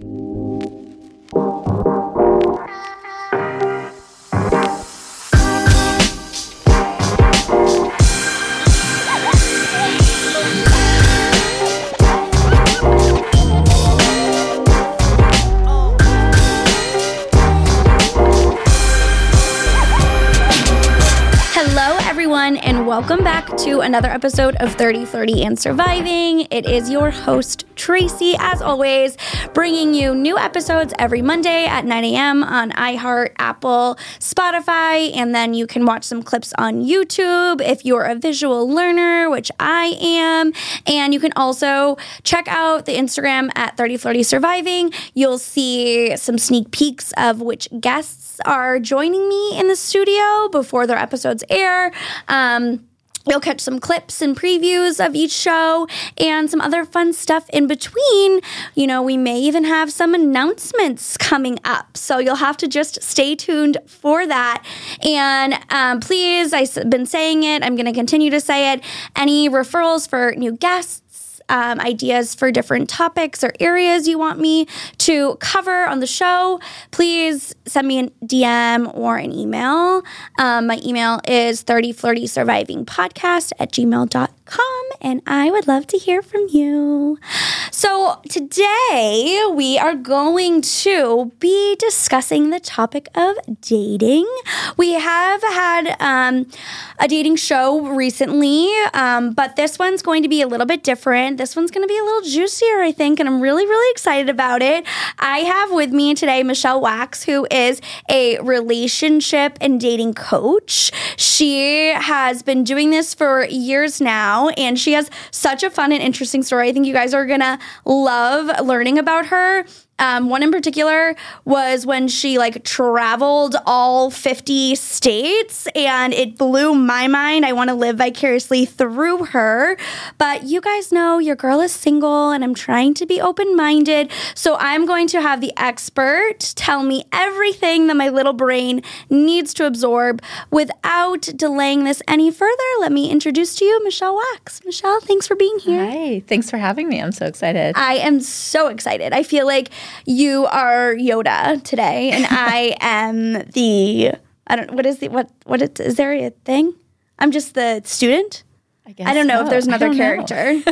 Hello, to another episode of 30 Flirty and Surviving. It is your host, Tracy, as always, bringing you new episodes every Monday at 9 a.m. on iHeart, Apple, Spotify, and then you can watch some clips on YouTube if you're a visual learner, which I am. And you can also check out the Instagram at 30 Flirty Surviving. You'll see some sneak peeks of which guests are joining me in the studio before their episodes air. Um, You'll catch some clips and previews of each show and some other fun stuff in between. You know, we may even have some announcements coming up. So you'll have to just stay tuned for that. And um, please, I've been saying it, I'm going to continue to say it. Any referrals for new guests? Um, ideas for different topics or areas you want me to cover on the show, please send me a DM or an email. Um, my email is 30flirtysurvivingpodcast at gmail.com, and I would love to hear from you. So today we are going to be discussing the topic of dating. We have had um, a dating show recently, um, but this one's going to be a little bit different. This one's going to be a little juicier, I think, and I'm really, really excited about it. I have with me today Michelle Wax, who is a relationship and dating coach. She has been doing this for years now, and she has such a fun and interesting story. I think you guys are going to love learning about her. Um, one in particular was when she like traveled all 50 states and it blew my mind. I want to live vicariously through her. But you guys know your girl is single and I'm trying to be open minded. So I'm going to have the expert tell me everything that my little brain needs to absorb without delaying this any further. Let me introduce to you Michelle Wax. Michelle, thanks for being here. Hi, thanks for having me. I'm so excited. I am so excited. I feel like you are Yoda today, and I am the I don't what is the what what is, is there a thing? I'm just the student. I, guess I don't know so. if there's another character.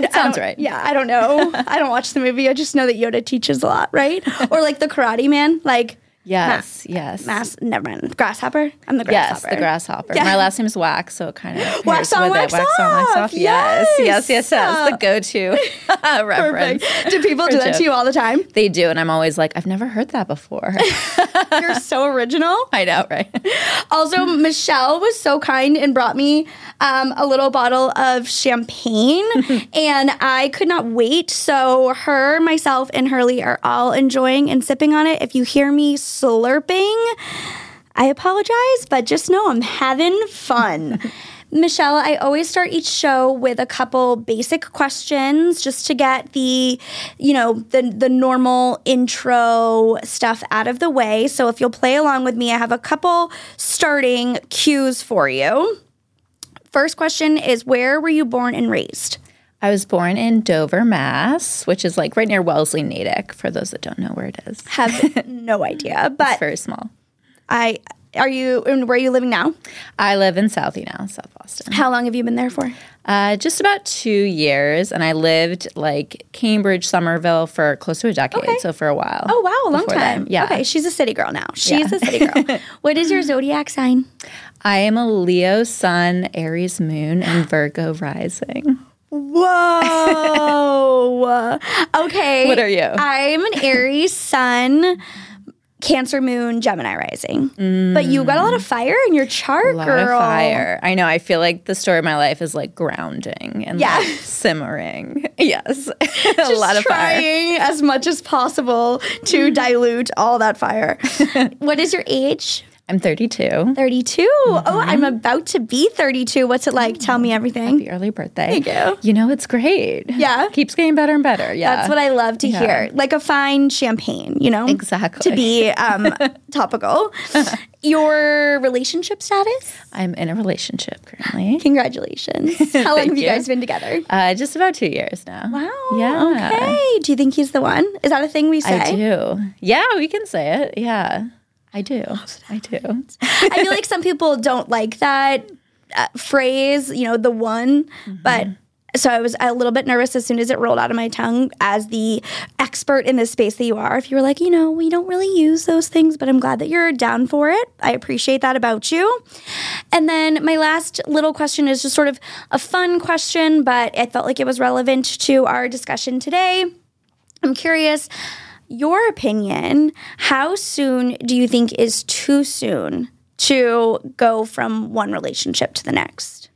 It sounds right. Yeah, I don't know. I don't watch the movie. I just know that Yoda teaches a lot, right? or like the Karate Man, like Yes, yes. mass. Never mind. Grasshopper. I'm the grasshopper. Yes, the grasshopper. Yeah. My last name is Wax, so it kind of Wax on, wax. Wax on, wax off. off. Yes, yes, yes, yes. The go-to reference. Perfect. Do people do that to you all the time? They do, and I'm always like, I've never heard that before. You're so original. I know, right? Also, Michelle was so kind and brought me um, a little bottle of champagne, and I could not wait. So, her, myself, and Hurley are all enjoying and sipping on it. If you hear me slurping, I apologize, but just know I'm having fun. Michelle, I always start each show with a couple basic questions just to get the, you know, the the normal intro stuff out of the way. So if you'll play along with me, I have a couple starting cues for you. First question is where were you born and raised? I was born in Dover, Mass, which is like right near Wellesley, Natick. For those that don't know where it is, Have no idea, but it's very small. I are you and where are you living now? I live in Southie now, South Boston. How long have you been there for? Uh, just about two years, and I lived like Cambridge, Somerville for close to a decade. Okay. So for a while. Oh wow, a long time. then. Yeah. Okay, she's a city girl now. She's Yeah. a city girl. what is your zodiac sign? I am a Leo Sun, Aries Moon, and Virgo Rising. Whoa. okay. What are you? I'm an Aries sun, Cancer moon, Gemini rising. But you got a lot of fire in your chart, A lot girl. of fire. I know. I feel like the story of my life is like grounding and Yeah. like simmering. Yes, a lot of fire. trying as much as possible to mm-hmm. dilute all that fire. what is your age? I'm 32. 32. Oh, I'm about to be 32. What's it like? Tell me everything. Happy early birthday. Thank you. You know, it's great. Yeah. Keeps getting better and better. Yeah. That's what I love to hear. Like a fine champagne, you know? Exactly. To be um, topical. Your relationship status? I'm in a relationship currently. Congratulations. How long have you you. guys been together? Uh, just about two years now. Wow. Yeah. Okay. Do you think he's the one? Is that a thing we say? I do. Yeah, we can say it. Yeah. I do. I do. I feel like some people don't like that uh, phrase, you know, the one, but so I was a little bit nervous as soon as it rolled out of my tongue as the expert in this space that you are. If you were like, you know, we don't really use those things, but I'm glad that you're down for it. I appreciate that about you. And then my last little question is just sort of a fun question, but I felt like it was relevant to our discussion today. I'm curious, your opinion, how soon do you think is too soon to go from one relationship to the next?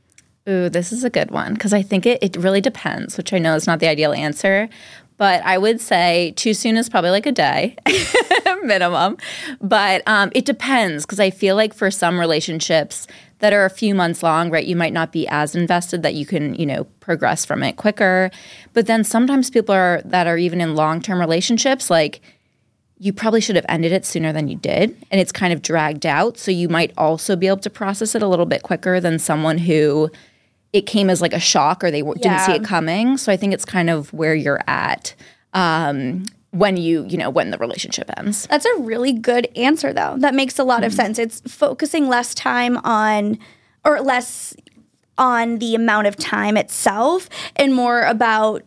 Ooh, this is a good one because I think it, it really depends, which I know is not the ideal answer. But I would say too soon is probably like a day minimum. But um, it depends because I feel like for some relationships that are a few months long, right, you might not be as invested that you can, you know, progress from it quicker. But then sometimes people are that are even in long term relationships, like you probably should have ended it sooner than you did and it's kind of dragged out. So you might also be able to process it a little bit quicker than someone who it came as like a shock or they w- didn't see it coming. So i think it's kind of where you're at. Um, when you you know when the relationship ends. That's a really good answer, though. That makes a lot of mm-hmm. sense. It's focusing less time on, or less on the amount of time itself and more about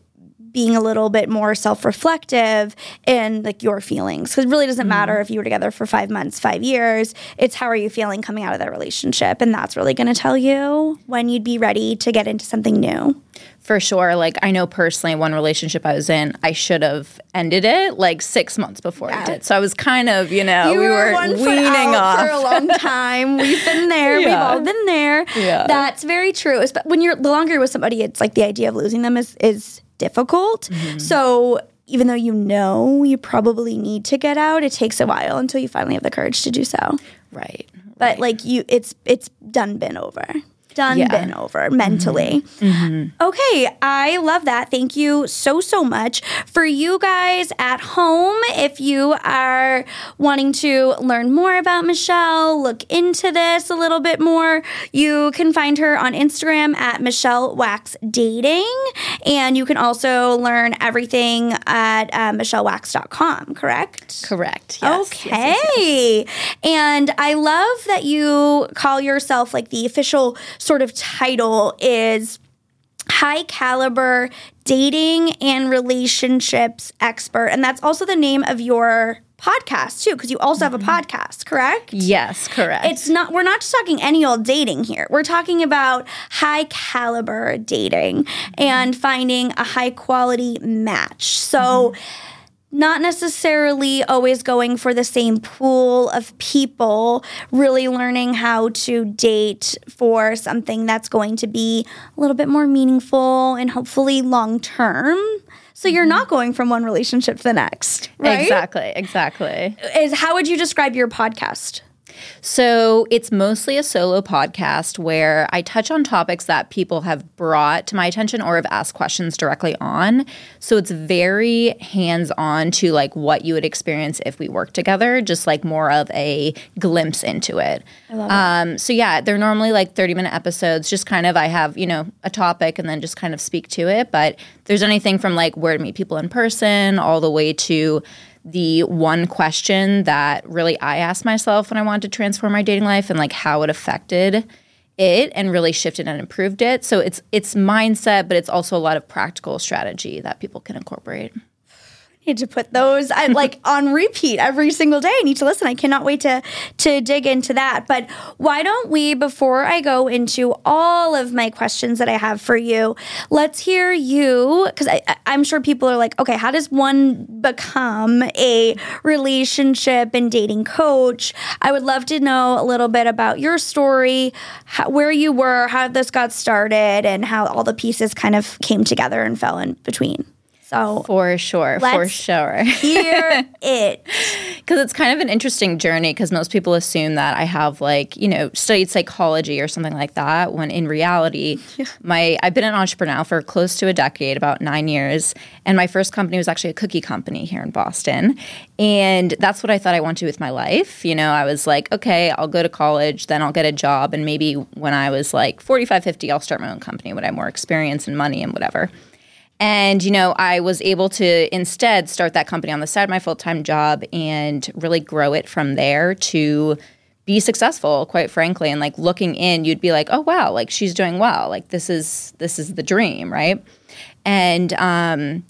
being a little bit more self-reflective and like your feelings. Because it really doesn't matter mm-hmm. if you were together for five months five years. It's how are you feeling coming out of that relationship? And that's really going to tell you when you'd be ready to get into something new for sure like i know personally one relationship i was in i should have ended it like six months before i did so i was kind of you know you we were were one foot weaning off for a long time. We've been there. We've Yeah. all been there. Yeah. That's very true. Espe- When you're the longer you're with somebody, it's like the idea of losing them is is difficult. Mm-hmm. So even though you know you probably need to get out, it takes a while until you finally have the courage to do so. right But like you, it's it's done been over. Done Yeah. been over mentally. Okay, I love that. Thank you so, so much. For you guys at home, if you are wanting to learn more about Michelle, look into this a little bit more, you can find her on Instagram at Michelle Wax Dating. And you can also learn everything at uh, michellewax.com, correct? correct yes, yes, Okay. yes, yes. And I love that you call yourself like the official sort of title is high caliber dating and relationships expert. And that's also the name of your podcast too, because you also have a mm-hmm. podcast, correct? yes correct It's not, we're not just talking any old dating here. We're talking about high caliber dating mm-hmm. and finding a high quality match. So, mm-hmm. Not necessarily always going for the same pool of people, really learning how to date for something that's going to be a little bit more meaningful and hopefully long term. So you're mm-hmm. not going from one relationship to the next, right? exactly exactly Is how would you describe your podcast? So it's mostly a solo podcast where I touch on topics that people have brought to my attention or have asked questions directly on. So it's very hands on to like what you would experience if we worked together, just like more of a glimpse into it. Um, so yeah, they're normally like 30 minute episodes, just kind of I have, you know, a topic and then just kind of speak to it. But there's anything from like where to meet people in person all the way to the one question that really I asked myself when I wanted to transform my dating life and like how it affected it and really shifted and improved it. So it's it's mindset, but it's also a lot of practical strategy that people can incorporate. Need to put those I'm like on repeat every single day. I need to listen. I cannot wait to to dig into that. But why don't we before I go into all of my questions that I have for you, let's hear you I, I- I'm sure people are like, "Okay, how does one become a relationship and dating coach?" I would love to know a little bit about your story, how, where you were, how this got started and how all the pieces kind of came together and fell in between. So, For sure, for sure. hear it. because it's kind of an interesting journey because most people assume that I have like you know studied psychology or something like that when in reality yeah. my I've been an entrepreneur for close to a decade about nine years and my first company was actually a cookie company here in Boston and that's what I thought I wanted to do with my life you know I was like okay I'll go to college then I'll get a job and maybe when I was like 45 50 I'll start my own company when I have more experience and money and whatever and, you know, I was able to instead start that company on the side of my full time job and really grow it from there to be successful, quite frankly. And like looking in, you'd be like, oh wow, like she's doing well. Like this is this is the dream, right? And um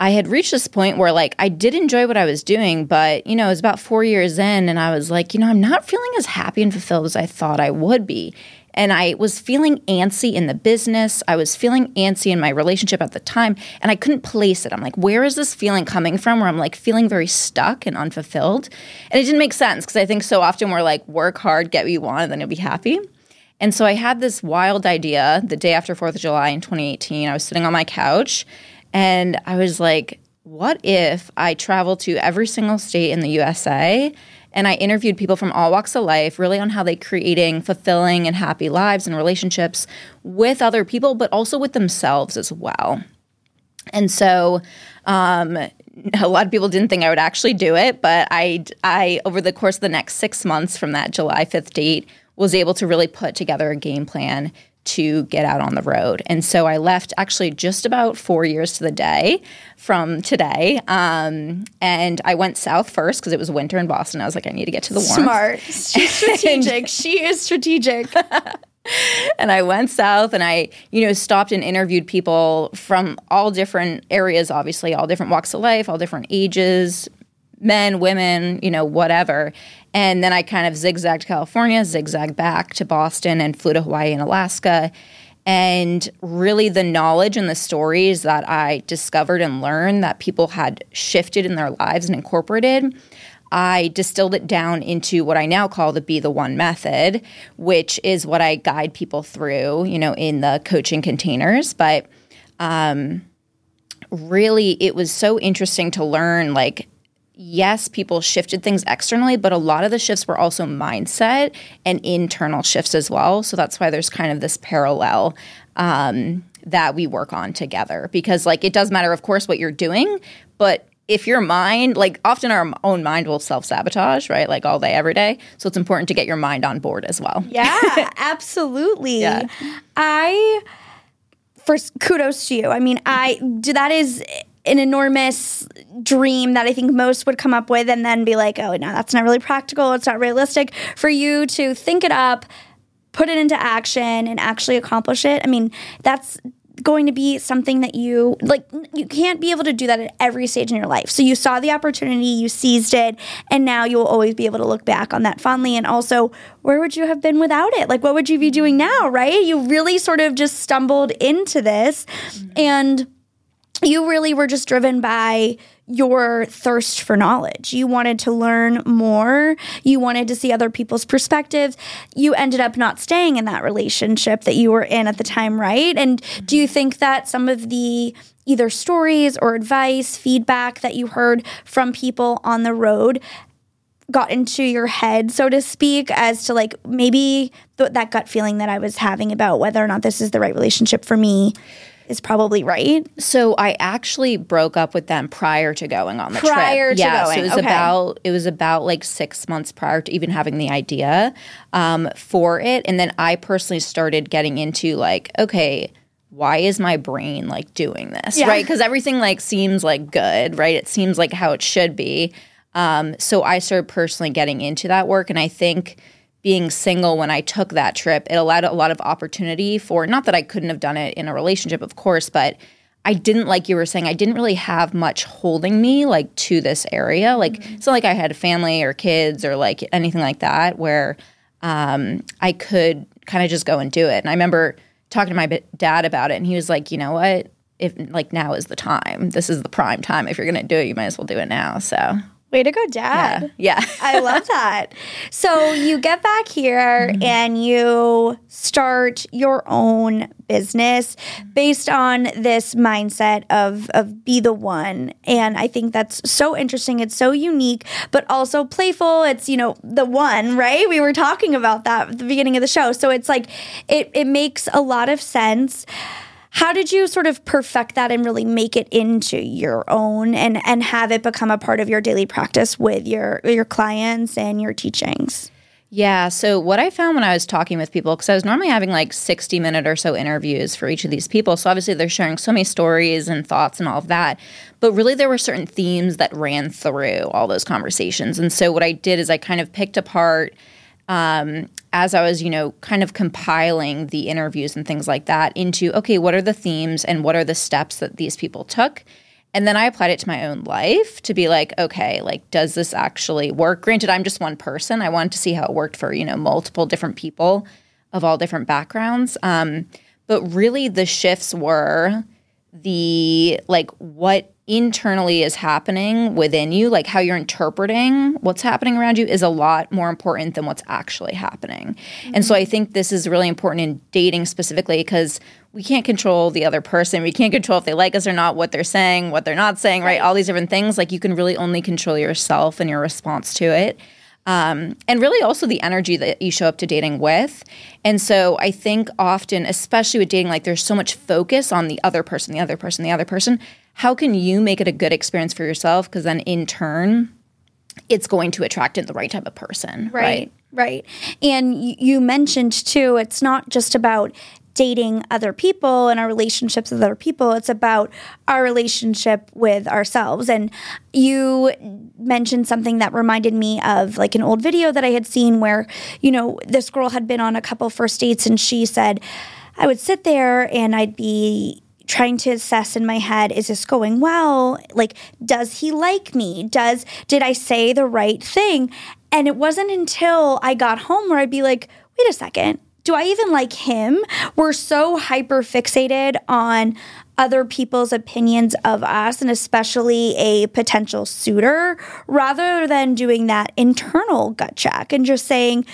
I had reached this point where like I did enjoy what I was doing, but you know, it was about four years in and I was like, you know, I'm not feeling as happy and fulfilled as I thought I would be. And I was feeling antsy in the business. I was feeling antsy in my relationship at the time. And I couldn't place it. I'm like, where is this feeling coming from where I'm like feeling very stuck and unfulfilled? And it didn't make sense because I think so often we're like, work hard, get what you want, and then you'll be happy. And so I had this wild idea the day after 4th of July in 2018. I was sitting on my couch and I was like, what if I travel to every single state in the USA and I interviewed people from all walks of life, really on how they creating fulfilling and happy lives and relationships with other people, but also with themselves as well. And so, um, a lot of people didn't think I would actually do it, but I, I over the course of the next six months from that July fifth date, was able to really put together a game plan to get out on the road. And so I left actually just about four years to the day from today. Um, and I went south first because it was winter in Boston. I was like, I need to get to the warmth. Smart. She's strategic. she is strategic. and I went south and I, you know, stopped and interviewed people from all different areas, obviously, all different walks of life, all different ages, men, women, you know, whatever. And then I kind of zigzagged California, zigzagged back to Boston, and flew to Hawaii and Alaska. And really, the knowledge and the stories that I discovered and learned that people had shifted in their lives and incorporated, I distilled it down into what I now call the Be the One method, which is what I guide people through, you know, in the coaching containers. But um, really, it was so interesting to learn like yes, people shifted things externally, but a lot of the shifts were also mindset and internal shifts as well. So that's why there's kind of this parallel um, that we work on together because, like, it does matter, of course, what you're doing, but if your mind, like, often our own mind will self sabotage, right? Like, all day, every day. So it's important to get your mind on board as well. Yeah, absolutely. Yeah. I first kudos to you. I mean, I do that is an enormous dream that I think most would come up with and then be like, oh, no, that's not really practical. It's not realistic. For you to think it up, put it into action, and actually accomplish it. I mean, that's going to be something that you like you can't be able to do that at every stage in your life. So you saw the opportunity, you seized it, and now you will always be able to look back on that fondly and also where would you have been without it? Like what would you be doing now, right? You really sort of just stumbled into this mm-hmm. and you really were just driven by your thirst for knowledge. You wanted to learn more. You wanted to see other people's perspectives. You ended up not staying in that relationship that you were in at the time, right? And do you think that some of the either stories or advice, feedback that you heard from people on the road got into your head, so to speak, as to like maybe th- that gut feeling that I was having about whether or not this is the right relationship for me? Is probably right. So I actually broke up with them prior to going on the prior trip. Prior to yeah, going. So it was okay. about it was about like six months prior to even having the idea um, for it, and then I personally started getting into like, okay, why is my brain like doing this? Yeah. Right? Because everything like seems like good, right? It seems like how it should be. Um, so I started personally getting into that work, and I think being single when I took that trip, it allowed a lot of opportunity for not that I couldn't have done it in a relationship, of course, but I didn't like you were saying, I didn't really have much holding me like to this area. Like mm-hmm. it's not like I had a family or kids or like anything like that where um, I could kind of just go and do it. And I remember talking to my dad about it, and he was like, you know what? If like now is the time. This is the prime time. If you're gonna do it, you might as well do it now. So Way to go, dad. Yeah. yeah. I love that. So you get back here mm-hmm. and you start your own business based on this mindset of of be the one. And I think that's so interesting. It's so unique, but also playful. It's, you know, the one, right? We were talking about that at the beginning of the show. So it's like it it makes a lot of sense. How did you sort of perfect that and really make it into your own and and have it become a part of your daily practice with your your clients and your teachings? Yeah. So, what I found when I was talking with people, because I was normally having like 60 minute or so interviews for each of these people. So, obviously, they're sharing so many stories and thoughts and all of that. But really, there were certain themes that ran through all those conversations. And so, what I did is I kind of picked apart um, as I was, you know, kind of compiling the interviews and things like that into okay, what are the themes and what are the steps that these people took? And then I applied it to my own life to be like, okay, like, does this actually work? Granted, I'm just one person. I wanted to see how it worked for, you know, multiple different people of all different backgrounds. Um, but really, the shifts were the like what internally is happening within you, like how you're interpreting what's happening around you, is a lot more important than what's actually happening. Mm-hmm. And so I think this is really important in dating specifically because we can't control the other person. We can't control if they like us or not, what they're saying, what they're not saying, right? All these different things. Like you can really only control yourself and your response to it. Um, and really also the energy that you show up to dating with. And so I think often, especially with dating, like there's so much focus on the other person, the other person, the other person how can you make it a good experience for yourself? Because then in turn, it's going to attract in the right type of person. Right. Right. right. And you mentioned too, it's not just about dating other people and our relationships with other people. It's about our relationship with ourselves. And you mentioned something that reminded me of like an old video that I had seen where, you know, this girl had been on a couple first dates and she said, I would sit there and I'd be trying to assess in my head is this going well? Like does he like me? Does did i say the right thing? And it wasn't until i got home where i'd be like wait a second. Do I even like him? We're so hyper fixated on other people's opinions of us and especially a potential suitor rather than doing that internal gut check and just saying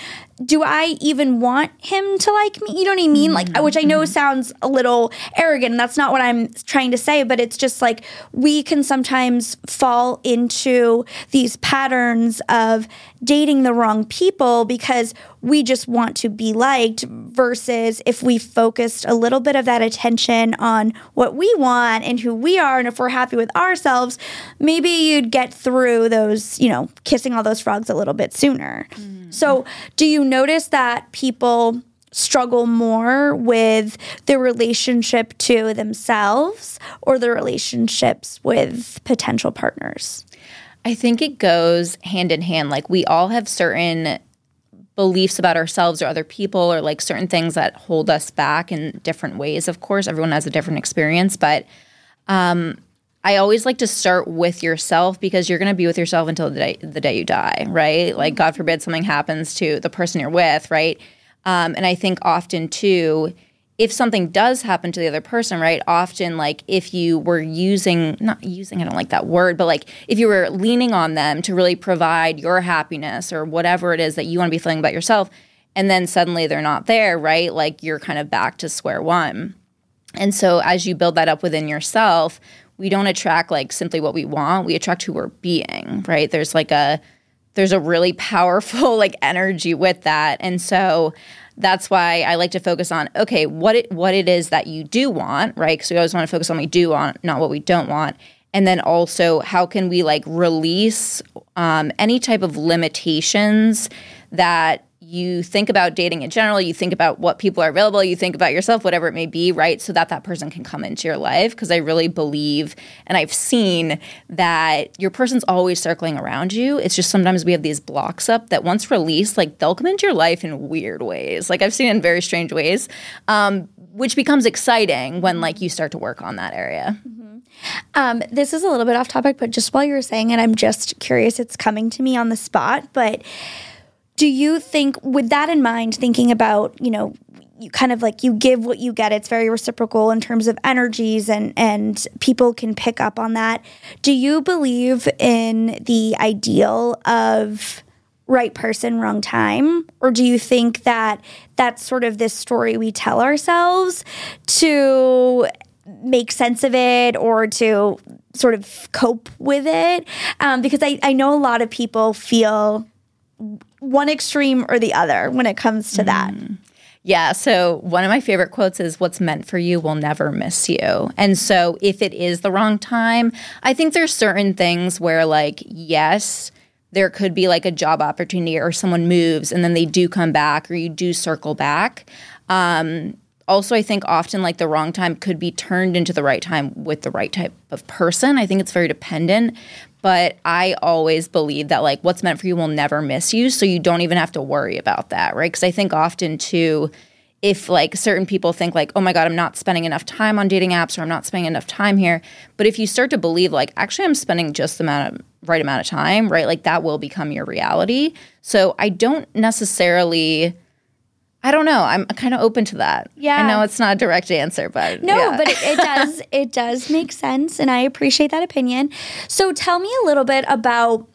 do I even want him to like me? You know what I mean? Like, which I know mm-hmm. sounds a little arrogant. That's not what I'm trying to say, but it's just like we can sometimes fall into these patterns of dating the wrong people because we just want to be liked versus if we focused a little bit of that attention on what we want and who we are and if we're happy with ourselves maybe you'd get through those you know kissing all those frogs a little bit sooner mm-hmm. so do you notice that people struggle more with their relationship to themselves or their relationships with potential partners I think it goes hand in hand. Like we all have certain beliefs about ourselves or other people or like certain things that hold us back in different ways. Of course, everyone has a different experience, but um, I always like to start with yourself because you're going to be with yourself until the day the day you die, right? Like God forbid something happens to the person you're with, right? Um, and I think often too if something does happen to the other person, right? Often, like if you were using, not using, I don't like that word, but like if you were leaning on them to really provide your happiness or whatever it is that you want to be feeling about yourself, and then suddenly they're not there, right? Like you're kind of back to square one. And so as you build that up within yourself, we don't attract like simply what we want, we attract who we're being, right? There's like a, there's a really powerful like energy with that. And so that's why I like to focus on okay, what it what it is that you do want, right? Because we always want to focus on what we do want, not what we don't want. And then also, how can we like release um, any type of limitations that you think about dating in general, you think about what people are available, you think about yourself, whatever it may be, right? So that that person can come into your life. Because I really believe, and I've seen that your person's always circling around you. It's just sometimes we have these blocks up that once released, like they'll come into your life in weird ways. Like I've seen in very strange ways, um, which becomes exciting when like you start to work on that area. Mm-hmm. Um, this is a little bit off topic, but just while you were saying it, I'm just curious. It's coming to me on the spot, but do you think with that in mind thinking about you know you kind of like you give what you get. It's very reciprocal in terms of energies and and people can pick up on that. Do you believe in the ideal of right person, wrong time? Or do you think that that's sort of this story we tell ourselves to make sense of it or to sort of cope with it? Um, because I, I know a lot of people feel one extreme or the other when it comes to that. Yeah. So one of my favorite quotes is what's meant for you will never miss you. And so if it is the wrong time, I think there's certain things where like, yes, there could be like a job opportunity or someone moves and then they do come back or you do circle back. Um, also, I think often like the wrong time could be turned into the right time with the right type of person. I think it's very dependent. But I always believe that like what's meant for you will never miss you. So you don't even have to worry about that, right? Because I think often too, if like certain people think like, oh my God, I'm not spending enough time on dating apps or I'm not spending enough time here. But if you start to believe like, actually, I'm spending just the amount of right amount of time, right? Like that will become your reality. So I don't necessarily. I don't know. I'm kind of open to that. Yeah. I know it's not a direct answer, but No, yeah. but it, it does it does make sense, and I appreciate that opinion. So tell me a little bit about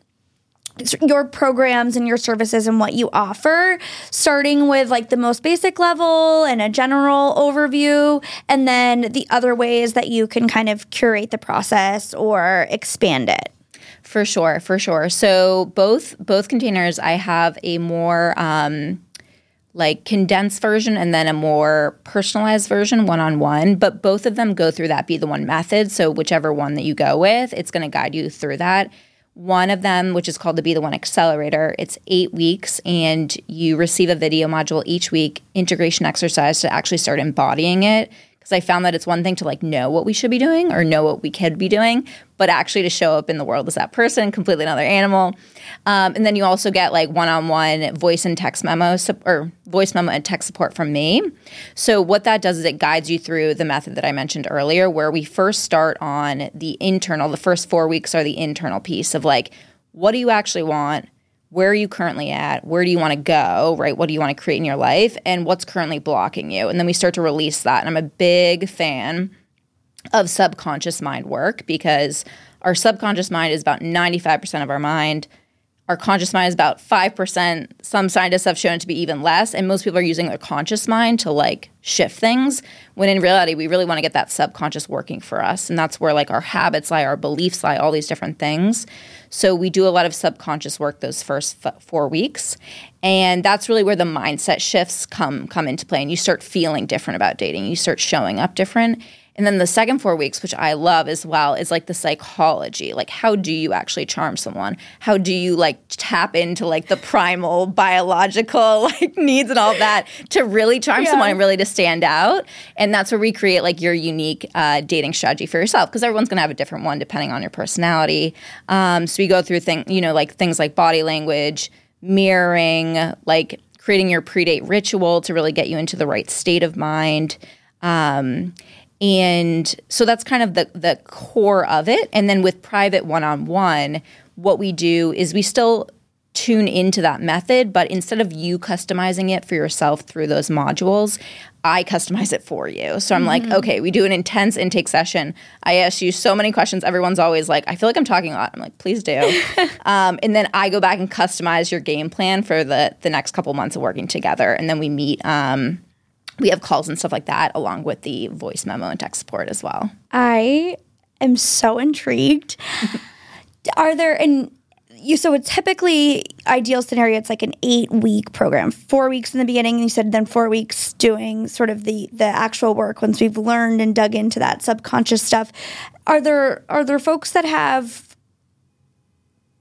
your programs and your services and what you offer, starting with like the most basic level and a general overview, and then the other ways that you can kind of curate the process or expand it. For sure, for sure. So both both containers, I have a more um, like condensed version and then a more personalized version, one on one. But both of them go through that be the one method. So whichever one that you go with, it's going to guide you through that. One of them, which is called the Be the One Accelerator, it's eight weeks, and you receive a video module each week, integration exercise to actually start embodying it because I found that it's one thing to like know what we should be doing or know what we could be doing, but actually to show up in the world as that person, completely another animal. Um, and then you also get like one-on-one voice and text memo sup- or voice memo and text support from me. So what that does is it guides you through the method that I mentioned earlier, where we first start on the internal. The first four weeks are the internal piece of like, what do you actually want? Where are you currently at? Where do you want to go? Right? What do you want to create in your life? And what's currently blocking you? And then we start to release that. And I'm a big fan of subconscious mind work because our subconscious mind is about 95% of our mind. Our conscious mind is about 5%. Some scientists have shown it to be even less. And most people are using their conscious mind to like shift things when in reality, we really want to get that subconscious working for us. And that's where like our habits lie, our beliefs lie, all these different things. So we do a lot of subconscious work those first f- four weeks. And that's really where the mindset shifts come come into play. And you start feeling different about dating. You start showing up different. And then the second four weeks, which I love as well, is like the psychology. Like, how do you actually charm someone? How do you like tap into like the primal biological like needs and all that to really charm Yeah. someone and really to stand out? And that's where we create like your unique uh, dating strategy for yourself because everyone's going to have a different one depending on your personality. Um, so we go through things, you know, like things like body language, mirroring, like creating your pre-date ritual to really get you into the right state of mind. Um, and so that's kind of the the core of it. And then with private one-on-one, what we do is we still tune into that method, but instead of you customizing it for yourself through those modules, I customize it for you. So I'm like, okay, we do an intense intake session. I ask you so many questions. Everyone's always like, I feel like I'm talking a lot. I'm like, please do. um, and then I go back and customize your game plan for the the next couple months of working together. And then we meet. Um, we have calls and stuff like that, along with the voice memo and text support as well. I am so intrigued. Are there and you so it's typically ideal scenario it's like an 8 week program. 4 weeks in the beginning and you said then 4 weeks doing sort of the the actual work once we've learned and dug into that subconscious stuff. Are there are there folks that have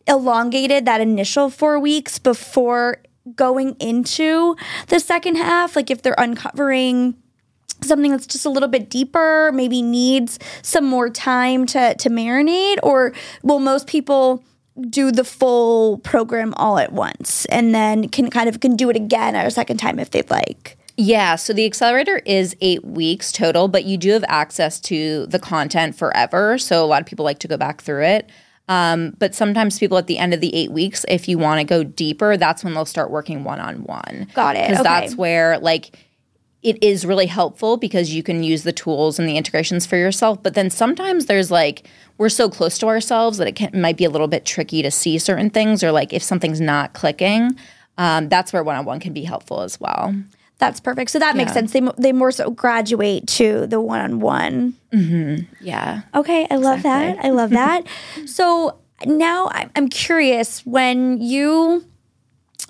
elongated that initial 4 weeks before going into the second half like if they're uncovering something that's just a little bit deeper, maybe needs some more time to to marinate, or will most people do the full program all at once and then can kind of can do it again at a second time if they'd like? Yeah, so the accelerator is eight weeks total, but you do have access to the content forever. So a lot of people like to go back through it. Um, but sometimes people at the end of the eight weeks, if you want to go deeper, that's when they'll start working one on one. Got it. Because Okay. that's where, like, it is really helpful because you can use the tools and the integrations for yourself. But then sometimes there's like we're so close to ourselves that it, can, it might be a little bit tricky to see certain things, or like if something's not clicking, um, that's where one on one can be helpful as well. That's perfect. So that makes sense. They they more so graduate to the one on one. Yeah. Okay, I love that. I love that. so now I'm, curious when you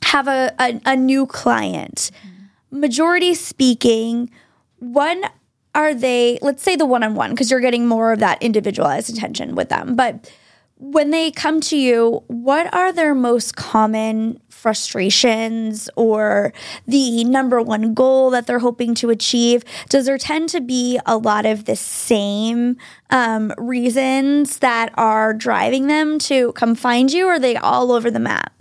have a, a, a new client, majority speaking, when are they, let's say the one on one, because you're getting more of that individualized attention with them, but when they come to you, what are their most common frustrations or the number one goal that they're hoping to achieve? Does there tend to be a lot of the same um, reasons that are driving them to come find you, or are they all over the map?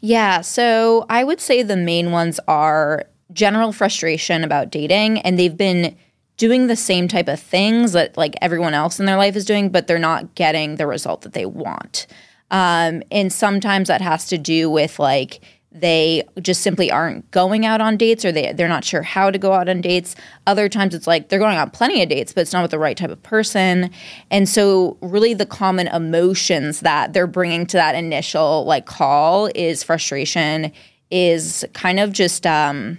Yeah. So I would say the main ones are general frustration about dating, and they've been doing the same type of things that like everyone else in their life is doing, but they're not getting the result that they want. Um, and sometimes that has to do with like they just simply aren't going out on dates or they, they're not sure how to go out on dates. Other times it's like they're going on plenty of dates, but it's not with the right type of person. And so, really, the common emotions that they're bringing to that initial like call is frustration, is kind of just, um,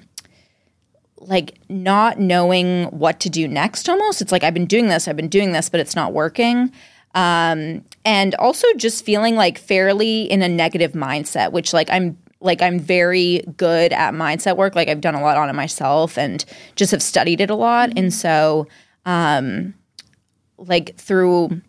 like not knowing what to do next almost. It's like i've been doing this i've been doing this but it's not working. Um, and also just feeling like fairly in a negative mindset which like i'm like i'm very good at mindset work. Like i've done a lot on it myself and just have studied it a lot. And so um like through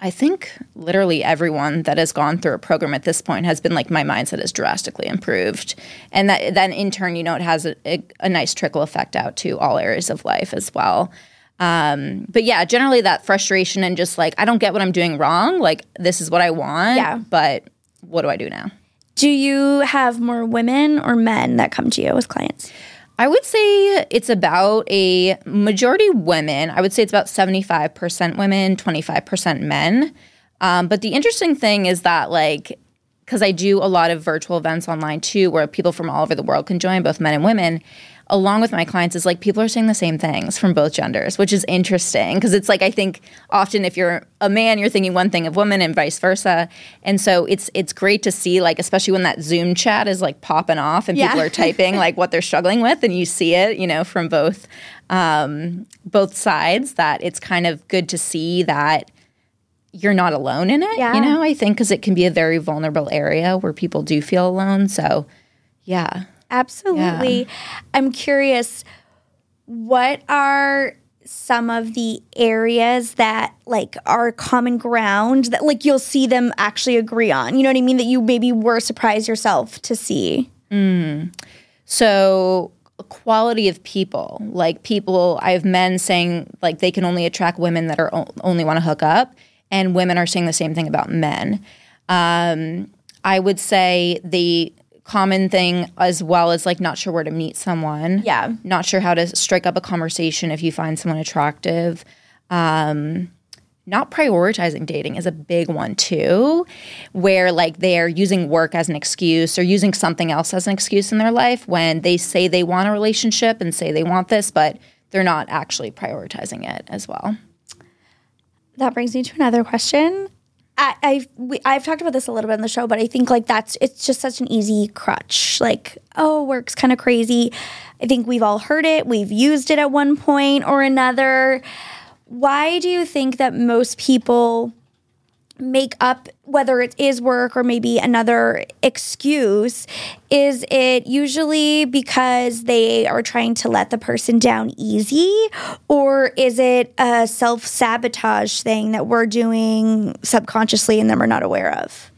I think literally everyone that has gone through a program at this point has been like my mindset has drastically improved, and that then in turn, you know, it has a, a, a nice trickle effect out to all areas of life as well. Um, but yeah, generally that frustration and just like I don't get what I'm doing wrong. Like this is what I want, Yeah. but what do I do now? Do you have more women or men that come to you as clients? I would say it's about a majority women. I would say it's about 75% women, 25% men. Um, but the interesting thing is that, like, because I do a lot of virtual events online too, where people from all over the world can join, both men and women. Along with my clients, is like people are saying the same things from both genders, which is interesting because it's like I think often if you're a man, you're thinking one thing of women and vice versa, and so it's it's great to see like especially when that Zoom chat is like popping off and Yeah. people are typing like what they're struggling with, and you see it, you know, from both um, both sides. That it's kind of good to see that you're not alone in it. Yeah. You know, I think because it can be a very vulnerable area where people do feel alone. So, yeah. Absolutely. I'm curious, what are some of the areas that like are common ground that like you'll see them actually agree on? You know what I mean? That you maybe were surprised yourself to see. Mm. So, quality of people, like people, I have men saying like they can only attract women that are o- only want to hook up, and women are saying the same thing about men. Um, I would say the common thing as well is like not sure where to meet someone. Yeah. Not sure how to strike up a conversation if you find someone attractive. Um, not prioritizing dating is a big one too, where like they're using work as an excuse or using something else as an excuse in their life when they say they want a relationship and say they want this, but they're not actually prioritizing it as well. That brings me to another question. I, I've we, I've talked about this a little bit on the show, but I think like that's it's just such an easy crutch. Like, oh, work's kind of crazy. I think we've all heard it. We've used it at one point or another. Why do you think that most people make up whether it is work or maybe another excuse is it usually because they are trying to let the person down easy? Or is it a self-sabotage thing that we're doing subconsciously and them are not aware of?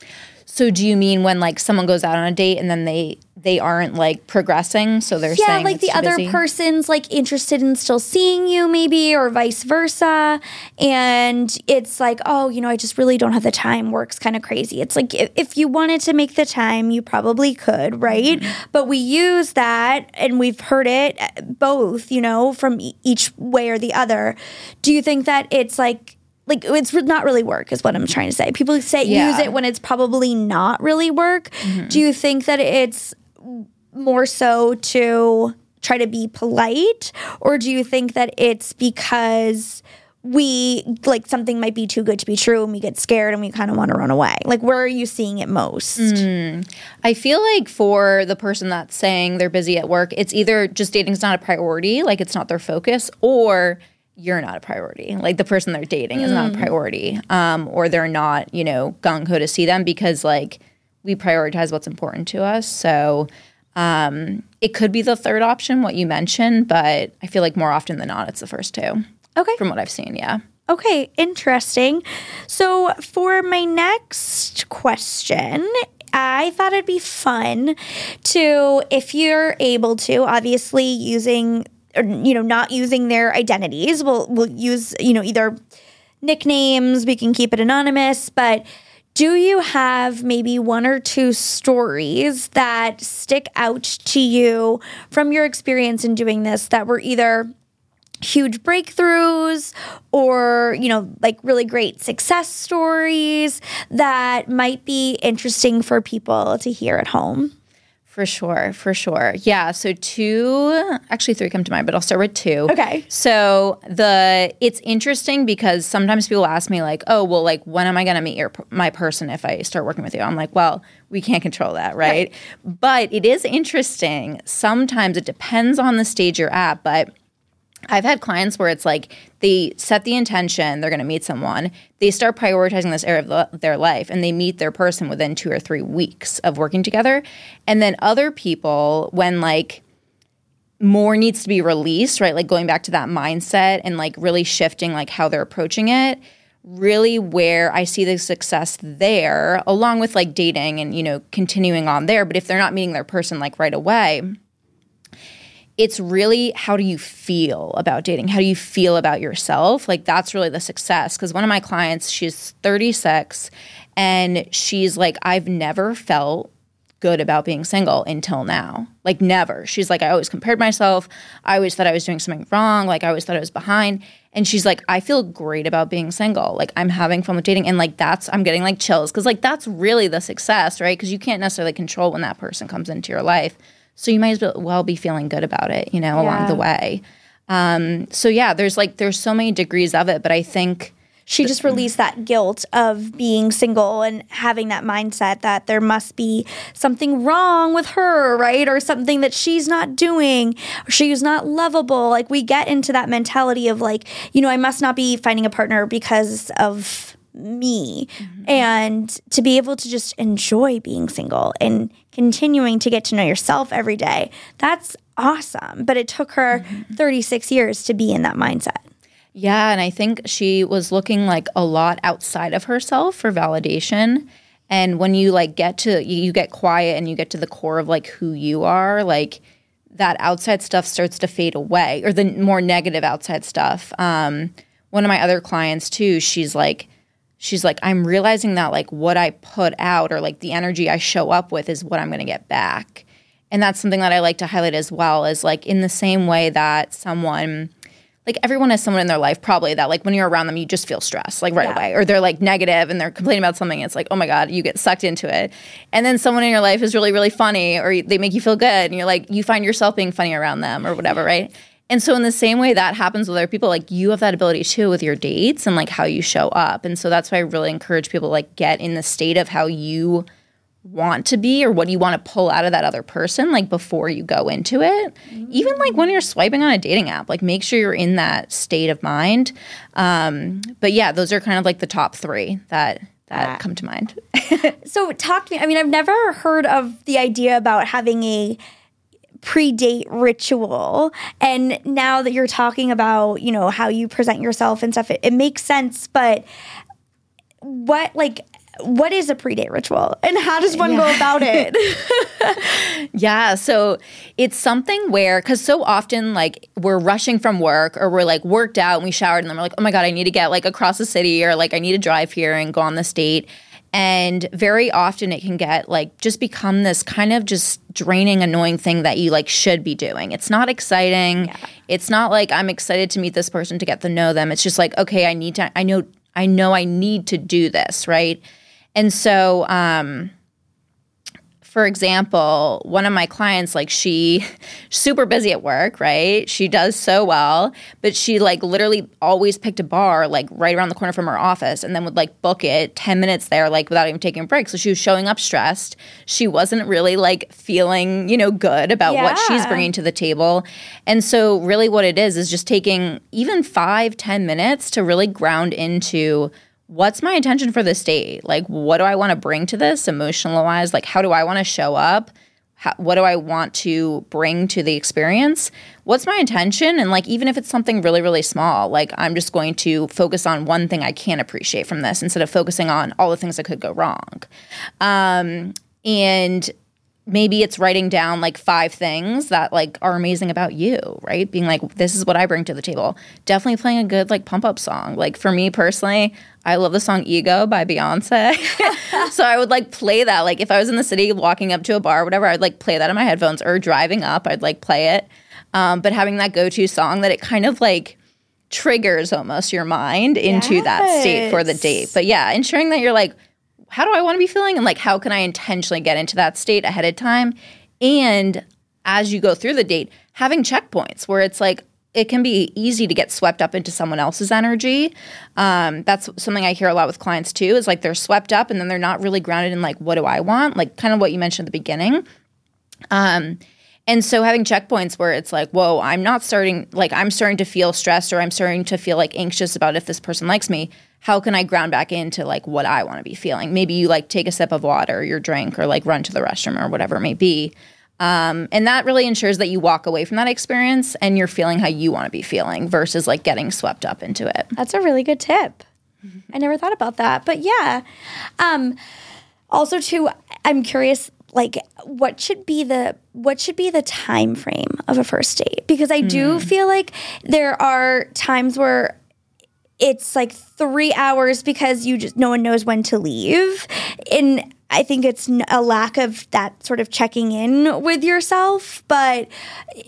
So do you mean when like someone goes out on a date and then they they aren't like progressing, so they're yeah like the other busy? person's like interested in still seeing you maybe or vice versa. And it's like oh you know i just really don't have the time. Work's kind of crazy. It's like if, if you wanted to make the time you probably could right? But we use that and we've heard it uh, both you know from e- each way or the other. Do you think that it's like like it's not really work is what i'm trying to say. People say use it when it's probably not really work. Do you think that it's more so to try to be polite? Or do you think that it's because we like something might be too good to be true and we get scared and we kind of want to run away? Like where are you seeing it most? I feel like for the person that's saying they're busy at work, it's either just dating's not a priority, like it's not their focus, or you're not a priority. Like the person they're dating is not a priority, um, or they're not, you know, gung ho to see them because like we prioritize what's important to us. So um, it could be the third option, what you mentioned, but I feel like more often than not, it's the first two. okay From what I've seen, yeah. Okay, interesting. So, for my next question, I thought it'd be fun to, if you're able to, obviously using, or, you know, not using their identities. We'll we'll use, you know, either nicknames. We can keep it anonymous, but. Do you have maybe one or two stories that stick out to you from your experience in doing this that were either huge breakthroughs or you know like really great success stories that might be interesting for people to hear at home For sure, for sure. Yeah. So two, actually three come to mind, but I'll start with two. Okay. So the it's interesting because sometimes people ask me like, "Oh, well, like when am I going to meet your my person if I start working with you?" I'm like, "Well, we can't control that, right?" But it is interesting. Sometimes it depends on the stage you're at, but I've had clients where it's like they set the intention they're going to meet someone, they start prioritizing this area of the, their life, and they meet their person within two or three weeks of working together. And then other people, when like more needs to be released, right? Like going back to that mindset and like really shifting like how they're approaching it. Really, where I see the success there, along with like dating and you know continuing on there. But if they're not meeting their person like right away, it's really how do you feel about dating? How do you feel about yourself? Like that's really the success. Because one of my clients, she's 36 and she's like, I've never felt good about being single until now. Like never. She's like, I always compared myself. I always thought I was doing something wrong. Like I always thought I was behind. And she's like, I feel great about being single. Like I'm having fun with dating. And like that's I'm getting like chills. Cause like that's really the success, right? Because you can't necessarily control when that person comes into your life. So you might as well be feeling good about it, you know, along the way. Um, so yeah, there's like there's so many degrees of it, but I think she just released that guilt of being single and having that mindset that there must be something wrong with her, right? Or something that she's not doing, or she's not lovable. Like we get into that mentality of like, you know, I must not be finding a partner because of me. And to be able to just enjoy being single and continuing to get to know yourself every day, that's awesome. But it took her 36 years to be in that mindset. Yeah, and I think she was looking like a lot outside of herself for validation. And when you like get to you you get quiet and you get to the core of like who you are, like that outside stuff starts to fade away or the more negative outside stuff. Um one of my other clients too, she's like she's like I'm realizing that like what I put out or like the energy I show up with is what I'm going to get back. And that's something that I like to highlight as well is like in the same way that someone like everyone has someone in their life probably that like when you're around them you just feel stressed like right Yeah. away or they're like negative and they're complaining about something it's like oh my god you get sucked into it and then someone in your life is really really funny or they make you feel good and you're like you find yourself being funny around them or whatever right and so in the same way that happens with other people like you have that ability too with your dates and like how you show up. And so that's why i really encourage people to like get in the state of how you want to be or what you want to pull out of that other person like before you go into it. Even like when you're swiping on a dating app like make sure you're in that state of mind. Um but yeah those are kind of like the top three that that. come to mind. So talk to me. I mean, I've never heard of the idea about having a pre-date ritual. And now that you're talking about you know how you present yourself and stuff it, it makes sense but what like what is a pre-date ritual? And how does one go about it? Yeah, so it's something where because so often like we're rushing from work or we're like worked out and we showered and then we're like, oh my god, I need to get like across the city or like I need to drive here and go on this date. And very often it can get like just become this kind of just draining, annoying thing that you like should be doing. It's not exciting. It's not like I'm excited to meet this person to get to know them. It's just like, okay, I need to I know I know I need to do this, right? And so um for example, one of my clients, like she super busy at work, right? She does so well, but she like literally always picked a bar like right around the corner from her office and then would like book it 10 minutes there, like without even taking a break. So she was showing up stressed. She wasn't really like feeling, you know, good about what she's bringing to the table. And so really what it is is just taking even five, ten minutes to really ground into what's my intention for this date? Like, what do I want to bring to this emotional wise? Like, how do I want to show up? How, what do I want to bring to the experience? What's my intention? And like, even if it's something really, really small, like I'm just going to focus on one thing I can appreciate from this instead of focusing on all the things that could go wrong. Um, and maybe it's writing down like five things that like are amazing about you right? Being like this is what i bring to the table. Definitely playing a good like pump up song. Like for me personally i love the song ego by beyonce. So i would like play that. Like if i was in the city walking up to a bar or whatever i'd like play that in my headphones or driving up i'd like play it. Um, but having that go-to song that it kind of like triggers almost your mind into that state for the date. But yeah ensuring that you're like how do I want to be feeling? And like, how can I intentionally get into that state ahead of time? And as you go through the date, having checkpoints where it's like, it can be easy to get swept up into someone else's energy. Um, that's something I hear a lot with clients too. Is like they're swept up and then they're not really grounded in like what do I want, like kind of what you mentioned at the beginning. Um, and so having checkpoints where it's like, whoa, I'm not starting, like, I'm starting to feel stressed or I'm starting to feel like anxious about if this person likes me. How can I ground back into like what I want to be feeling? Maybe you like take a sip of water, your drink, or like run to the restroom or whatever it may be. Um, and that really ensures that you walk away from that experience and you're feeling how you want to be feeling versus like getting swept up into it. That's a really good tip. I never thought about that. But yeah. Um also too I'm curious like what should be the what should be the time frame of a first date? Because I do feel like there are times where it's like 3 hours because you just no one knows when to leave. And I think it's a lack of that sort of checking in with yourself, but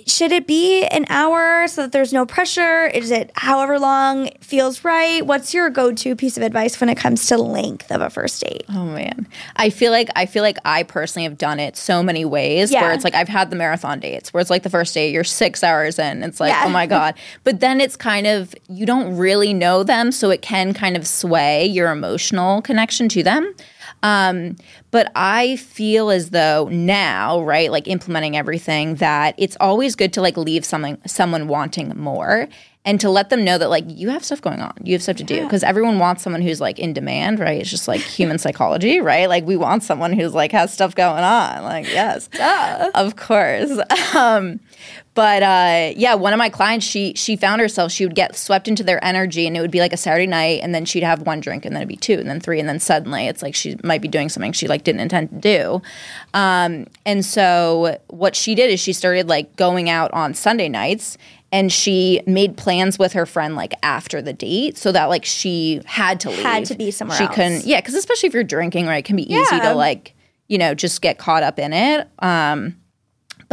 should it be an hour so that there's no pressure? Is it however long feels right? What's your go-to piece of advice when it comes to length of a first date? Oh man. I feel like I feel like I personally have done it so many ways where it's like I've had the marathon dates where it's like the first date you're 6 hours in it's like Yeah. oh my god. But then it's kind of you don't really know them so it can kind of sway your emotional connection to them. Um, but I feel as though now, right, like implementing everything that it's always good to like leave something someone wanting more and to let them know that like you have stuff going on. You have stuff to do because everyone wants someone who's like in demand, right? It's just like human psychology, right? Like we want someone who's like has stuff going on. Like, yes. Of course. Um, but uh, yeah, one of my clients, she she found herself she would get swept into their energy, and it would be like a Saturday night, and then she'd have one drink, and then it'd be two, and then three, and then suddenly it's like she might be doing something she like didn't intend to do. Um, and so what she did is she started like going out on Sunday nights. And she made plans with her friend like after the date, so that like she had to leave, Had to be somewhere She else. couldn't, yeah, because especially if you're drinking, right, it can be easy Yeah. to like you know just get caught up in it. Um,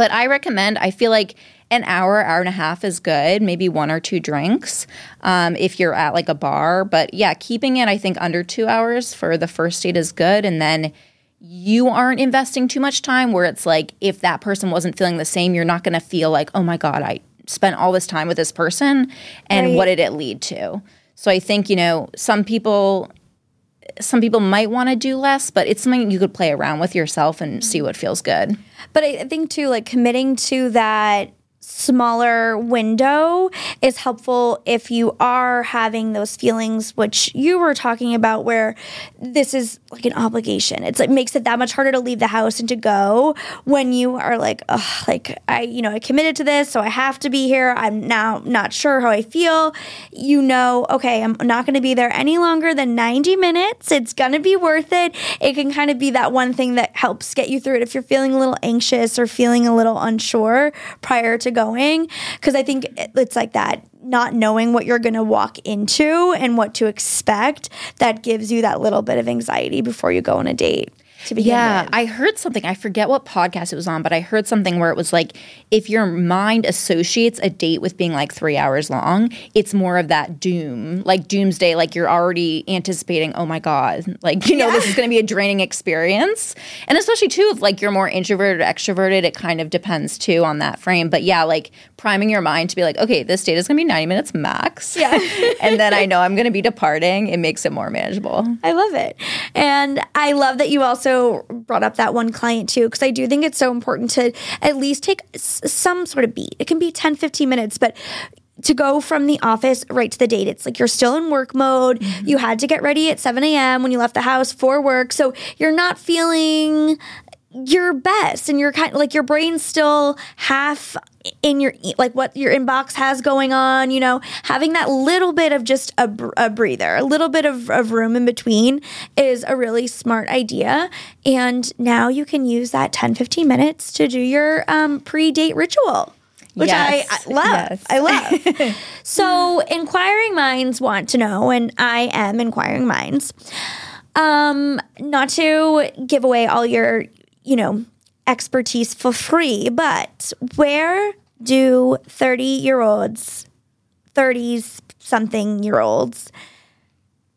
but I recommend, I feel like an hour, hour and a half is good, maybe one or two drinks um, if you're at like a bar. But yeah, keeping it, I think, under two hours for the first date is good. And then you aren't investing too much time where it's like if that person wasn't feeling the same, you're not going to feel like, oh my God, I spent all this time with this person and Right. what did it lead to? So I think, you know, some people some people might want to do less, but it's something you could play around with yourself and see mm-hmm. what feels good. But I I think too, like committing to that smaller window is helpful if you are having those feelings which you were talking about where this is like an obligation. It's like makes it that much harder to leave the house and to go when you are like like i you know i committed to this so i have to be here. I'm now not sure how i feel. You know okay i'm not going to be there any longer than 90 minutes. It's going to be worth it. It can kind of be that one thing that helps get you through it if you're feeling a little anxious or feeling a little unsure prior to going because i think it's like that not knowing what you're going to walk into and what to expect that gives you that little bit of anxiety before you go on a date to begin Yeah, with. I heard something. I forget what podcast it was on, but I heard something where it was like if your mind associates a date with being like three hours long, it's more of that doom, like doomsday. Like you're already anticipating, oh my god, like you know this is going to be a draining experience, and especially too if like you're more introverted or extroverted, it kind of depends too on that frame. But yeah, like priming your mind to be like, okay, this date is going to be ninety minutes max. Yeah. and then I know I'm going to be departing. It makes it more manageable. I love it. And I love that you also brought up that one client too, because I do think it's so important to at least take s- some sort of beat. It can be 10, 15 minutes, but to go from the office right to the date, it's like you're still in work mode. Mm-hmm. You had to get ready at 7 a.m. when you left the house for work. So you're not feeling your best and you're kind of like your brain's still half in your like what your inbox has going on you know having that little bit of just a, a breather a little bit of, of room in between is a really smart idea and now you can use that 10 15 minutes to do your um, pre-date ritual which Yes. I, I love. Yes. I love. so, inquiring minds want to know, and I am inquiring minds. Um, not to give away all your, you know, expertise for free, but where do 30 year olds, 30s something year olds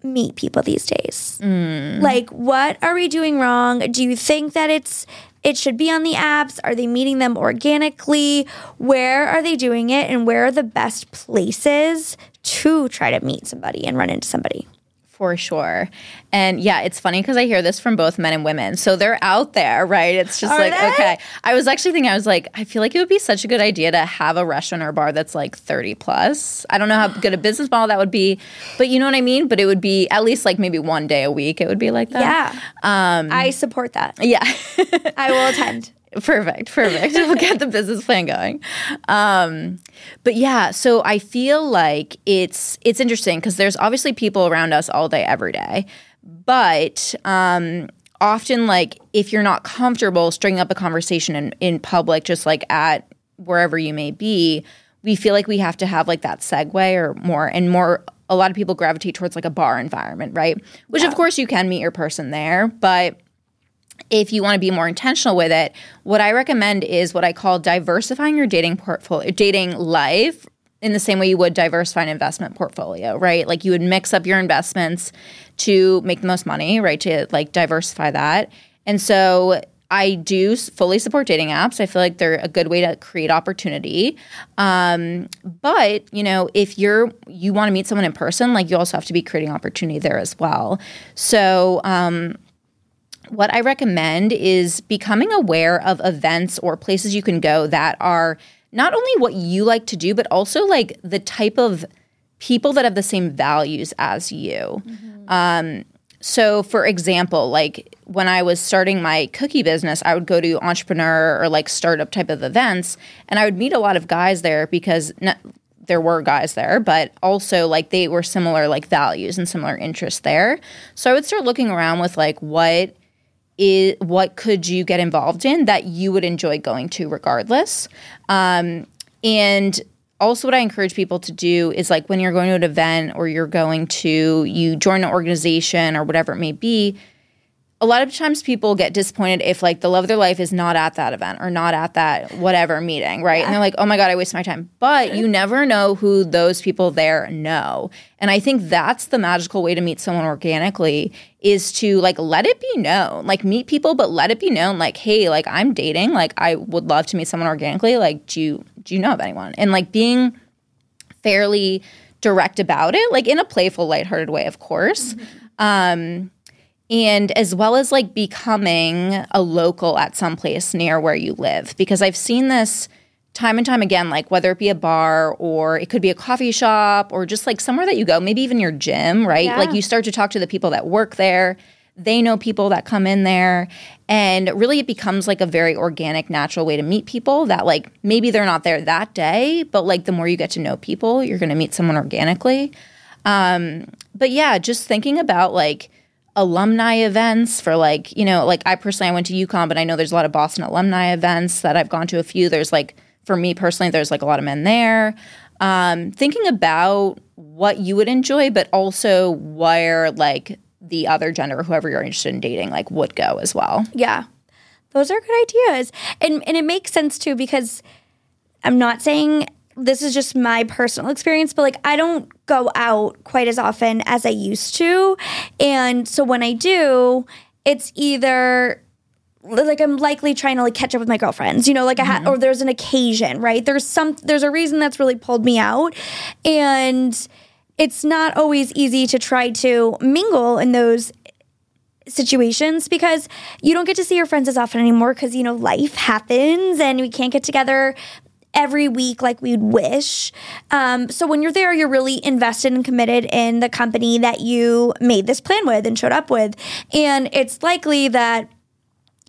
meet people these days? Mm. Like, what are we doing wrong? Do you think that it's it should be on the apps? Are they meeting them organically? Where are they doing it? And where are the best places to try to meet somebody and run into somebody? For sure. And yeah, it's funny because I hear this from both men and women. So they're out there, right? It's just Are like, they? okay. I was actually thinking, I was like, I feel like it would be such a good idea to have a restaurant or bar that's like 30 plus. I don't know how good a business model that would be, but you know what I mean? But it would be at least like maybe one day a week, it would be like that. Yeah. Um, I support that. Yeah. I will attend. Perfect, perfect. we'll get the business plan going. Um, but yeah, so I feel like it's it's interesting because there's obviously people around us all day, every day, but um, often like if you're not comfortable stringing up a conversation in, in public, just like at wherever you may be, we feel like we have to have like that segue or more and more. A lot of people gravitate towards like a bar environment, right? Which of course you can meet your person there, but if you want to be more intentional with it, what I recommend is what I call diversifying your dating portfolio, dating life in the same way you would diversify an investment portfolio, right? Like you would mix up your investments to make the most money, right? To like diversify that. And so I do fully support dating apps. I feel like they're a good way to create opportunity. Um, but you know, if you're you want to meet someone in person, like you also have to be creating opportunity there as well. So um, what I recommend is becoming aware of events or places you can go that are not only what you like to do, but also like the type of people that have the same values as you. Um, so, for example, like when I was starting my cookie business, I would go to entrepreneur or like startup type of events, and I would meet a lot of guys there because n- there were guys there, but also like they were similar like values and similar interests there. So I would start looking around with like what is what could you get involved in that you would enjoy going to regardless. Um, and also what I encourage people to do is like when you're going to an event or you're going to you join an organization or whatever it may be, a lot of times people get disappointed if like the love of their life is not at that event or not at that whatever meeting, right? And they're like, "Oh my god, I wasted my time." But you never know who those people there know. And I think that's the magical way to meet someone organically is to like let it be known. Like meet people but let it be known like, "Hey, like I'm dating, like I would love to meet someone organically. Like, do you do you know of anyone?" And like being fairly direct about it, like in a playful, lighthearted way, of course. Um, and as well as like becoming a local at some place near where you live because i've seen this time and time again like whether it be a bar or it could be a coffee shop or just like somewhere that you go maybe even your gym right? Yeah. like you start to talk to the people that work there. They know people that come in there. And really it becomes like a very organic natural way to meet people that like maybe they're not there that day but like the more you get to know people you're going to meet someone organically. Um, but yeah just thinking about like alumni events for like you know like i personally i went to UConn but i know there's a lot of boston alumni events that i've gone to a few there's like for me personally there's like a lot of men there um, thinking about what you would enjoy but also where like the other gender whoever you're interested in dating like would go as well. Yeah. Those are good ideas. And and it makes sense too because I'm not saying this is just my personal experience, but like I don't go out quite as often as I used to. And so when I do, it's either like I'm likely trying to like catch up with my girlfriends, you know, like I had, mm-hmm. or there's an occasion, right? There's some, there's a reason that's really pulled me out. And it's not always easy to try to mingle in those situations because you don't get to see your friends as often anymore because, you know, life happens and we can't get together every week like we'd wish. Um, so when you're there, you're really invested and committed in the company that you made this plan with and showed up with. And it's likely that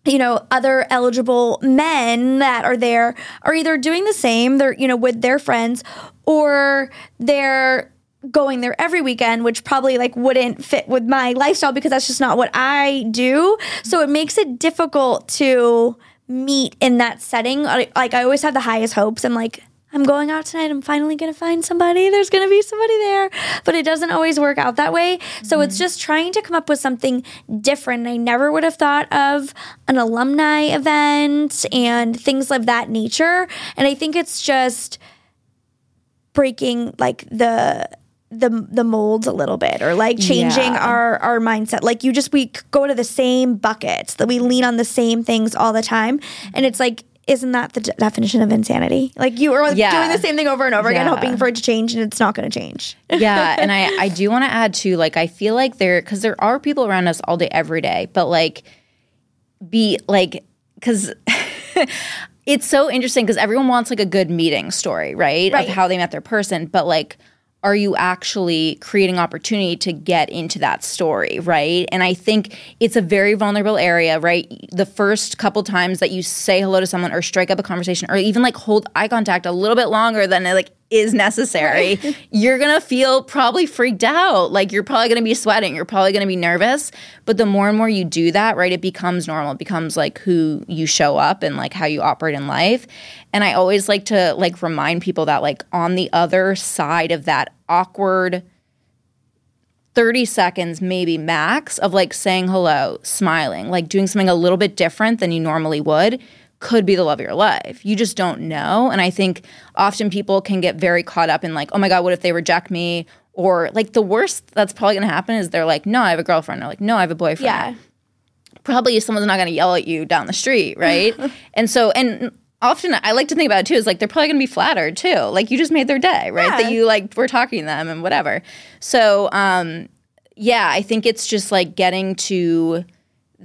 you know other eligible men that are there are either doing the same they're you know with their friends or they're going there every weekend which probably like wouldn't fit with my lifestyle because that's just not what I do so it makes it difficult to meet in that setting like I always have the highest hopes I'm like I'm going out tonight. I'm finally going to find somebody. There's going to be somebody there. But it doesn't always work out that way. So it's mm-hmm. just trying to come up with something different. I never would have thought of an alumni event and things of that nature. And I think it's just breaking like the the the molds a little bit or like changing Yeah. our our mindset like you just we go to the same buckets that we lean on the same things all the time and it's like isn't that the d- definition of insanity like you are Yeah. doing the same thing over and over again hoping for it to change and it's not going to change yeah, and I I do want to add too like I feel like there cuz there are people around us all day every day, but like be like cuz it's so interesting cuz everyone wants like a good meeting story, right? Right. Of how they met their person, but like are you actually creating opportunity to get into that story, right? And I think it's a very vulnerable area, right? The first couple times that you say hello to someone or strike up a conversation or even like hold eye contact a little bit longer than like is necessary, you're gonna feel probably freaked out. Like you're probably gonna be sweating, you're probably gonna be nervous. But the more and more you do that, right, it becomes normal. It becomes like who you show up and like how you operate in life. And I always like to like remind people that like on the other side of that awkward 30 seconds maybe max of like saying hello, smiling, like doing something a little bit different than you normally would could be the love of your life. You just don't know. And I think often people can get very caught up in like, oh my God, what if they reject me? Or like the worst that's probably gonna happen is they're like, no, I have a girlfriend. Or like, no, I have a boyfriend yeah probably someone's not going to yell at you down the street, right? and so, and often I like to think about it too is like they're probably going to be flattered too. Like you just made their day, right? Yeah. That you like were talking to them and whatever. So, um, yeah, I think it's just like getting to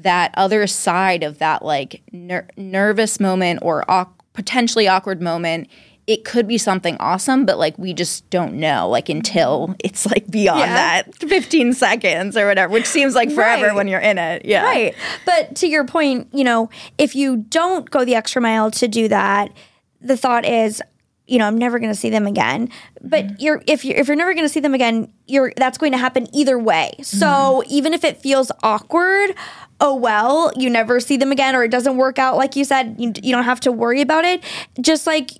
that other side of that like ner- nervous moment or awk- potentially awkward moment. It could be something awesome, but like we just don't know, like until mm-hmm. it's like beyond Yeah. that 15 seconds or whatever, which seems like forever Right. when you're in it. Yeah. Right. But to your point, you know, if you don't go the extra mile to do that, the thought is, you know, I'm never going to see them again. But mm-hmm. you're if you're if you're never going to see them again, you're that's going to happen either way. So mm-hmm. even if it feels awkward, oh well, you never see them again or it doesn't work out like you said, you, you don't have to worry about it. Just like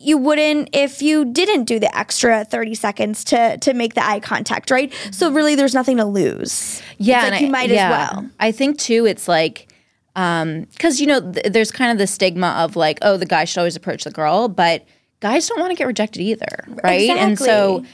you wouldn't if you didn't do the extra 30 seconds to to make the eye contact, right? Mm-hmm. So really there's nothing to lose. Yeah, like you I- might yeah. as well. I think too, it's like um, because you know th- there's kind of the stigma of like, oh, the guy should always approach the girl, but guys don't want to get rejected either, right? And so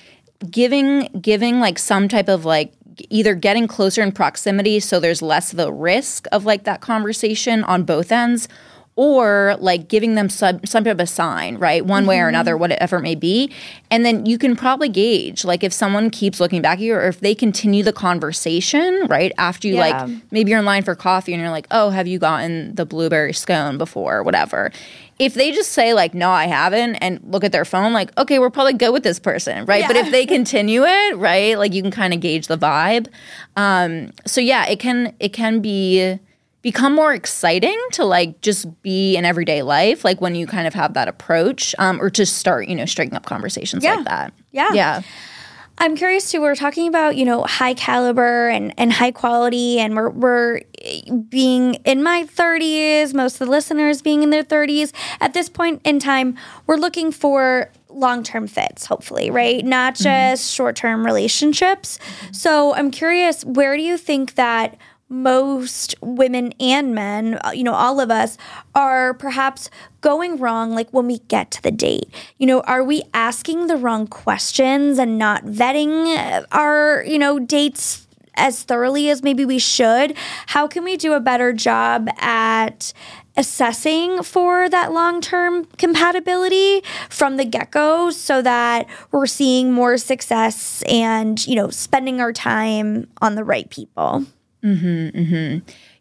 giving giving like some type of like either getting closer in proximity so there's less of a risk of like that conversation on both ends or like giving them some, some type of a sign, right? One way or mm-hmm. another, whatever it may be. And then you can probably gauge, like, if someone keeps looking back at you or if they continue the conversation, right? After you, Yeah. like, maybe you're in line for coffee and you're like, oh, have you gotten the blueberry scone before, or whatever. If they just say, like, no, I haven't, and look at their phone, like, okay, we're probably good with this person, right? But if they continue it, right, like, you can kind of gauge the vibe. Um, so, yeah, it can, it can be become more exciting to like just be in everyday life like when you kind of have that approach um, or to start you know striking up conversations Yeah. like that Yeah. yeah I'm curious too. We're talking about you know high caliber and and high quality, and we're we're eh, being in my 30s. Most of the listeners being in their 30s. At this point in time, we're looking for long term fits, hopefully, right? Not mm-hmm. just short term relationships. So I'm curious, where do you think that most women and men, uh, you know, all of us are perhaps going wrong like when we get to the date? You know, are we asking the wrong questions and not vetting uh, our, you know, dates as thoroughly as maybe we should? How can we do a better job at assessing for that long term compatibility from the get go so that we're seeing more success and, you know, spending our time on the right people?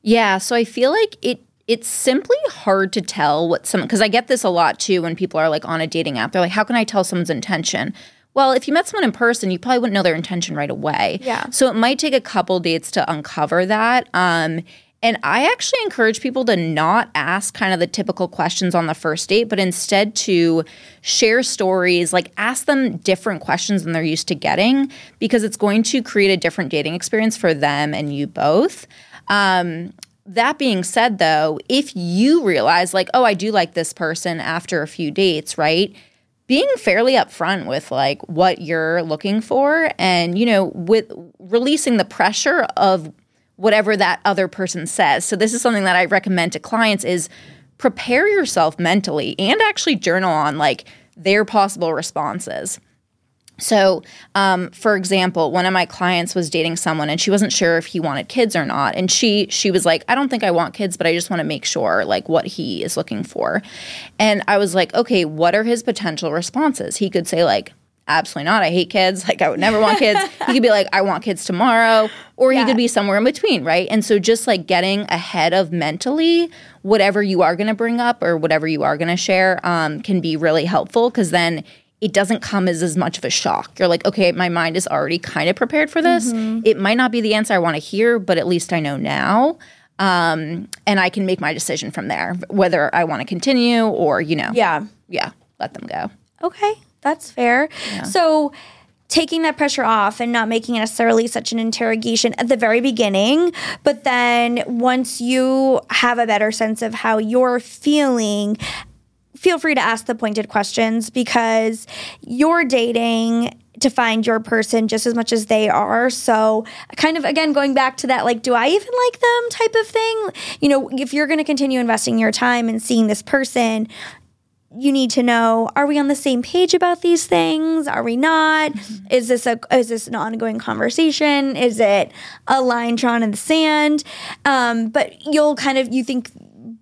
Yeah, so I feel like it it's simply hard to tell what some because I get this a lot too when people are like on a dating app. They're like, how can I tell someone's intention? Well, if you met someone in person, you probably wouldn't know their intention right away. Yeah. So it might take a couple dates to uncover that. Um, and I actually encourage people to not ask kind of the typical questions on the first date, but instead to share stories, like ask them different questions than they're used to getting, because it's going to create a different dating experience for them and you both. Um, that being said, though, if you realize, like, oh, I do like this person after a few dates, right? Being fairly upfront with like what you're looking for and, you know, with releasing the pressure of whatever that other person says. So this is something that I recommend to clients is prepare yourself mentally and actually journal on like their possible responses. So, um, for example, one of my clients was dating someone, and she wasn't sure if he wanted kids or not. And she she was like, "I don't think I want kids, but I just want to make sure like what he is looking for." And I was like, "Okay, what are his potential responses?" He could say like, "Absolutely not. I hate kids. Like I would never want kids." he could be like, "I want kids tomorrow," or Yeah. he could be somewhere in between, right? And so just like getting ahead of mentally whatever you are going to bring up or whatever you are going to share um, can be really helpful because then it doesn't come as as much of a shock. You're like, okay, my mind is already kind of prepared for this. It might not be the answer I want to hear, but at least I know now. Um, and I can make my decision from there, whether I want to continue or, you know, Yeah. yeah, let them go. Okay, that's fair. So, taking that pressure off and not making it necessarily such an interrogation at the very beginning, but then once you have a better sense of how you're feeling, feel free to ask the pointed questions because you're dating to find your person just as much as they are. So, kind of again going back to that like do I even like them type of thing. You know, if you're going to continue investing your time and seeing this person, you need to know are we on the same page about these things? Are we not? Is this a is this an ongoing conversation? Is it a line drawn in the sand? Um, but you'll kind of you think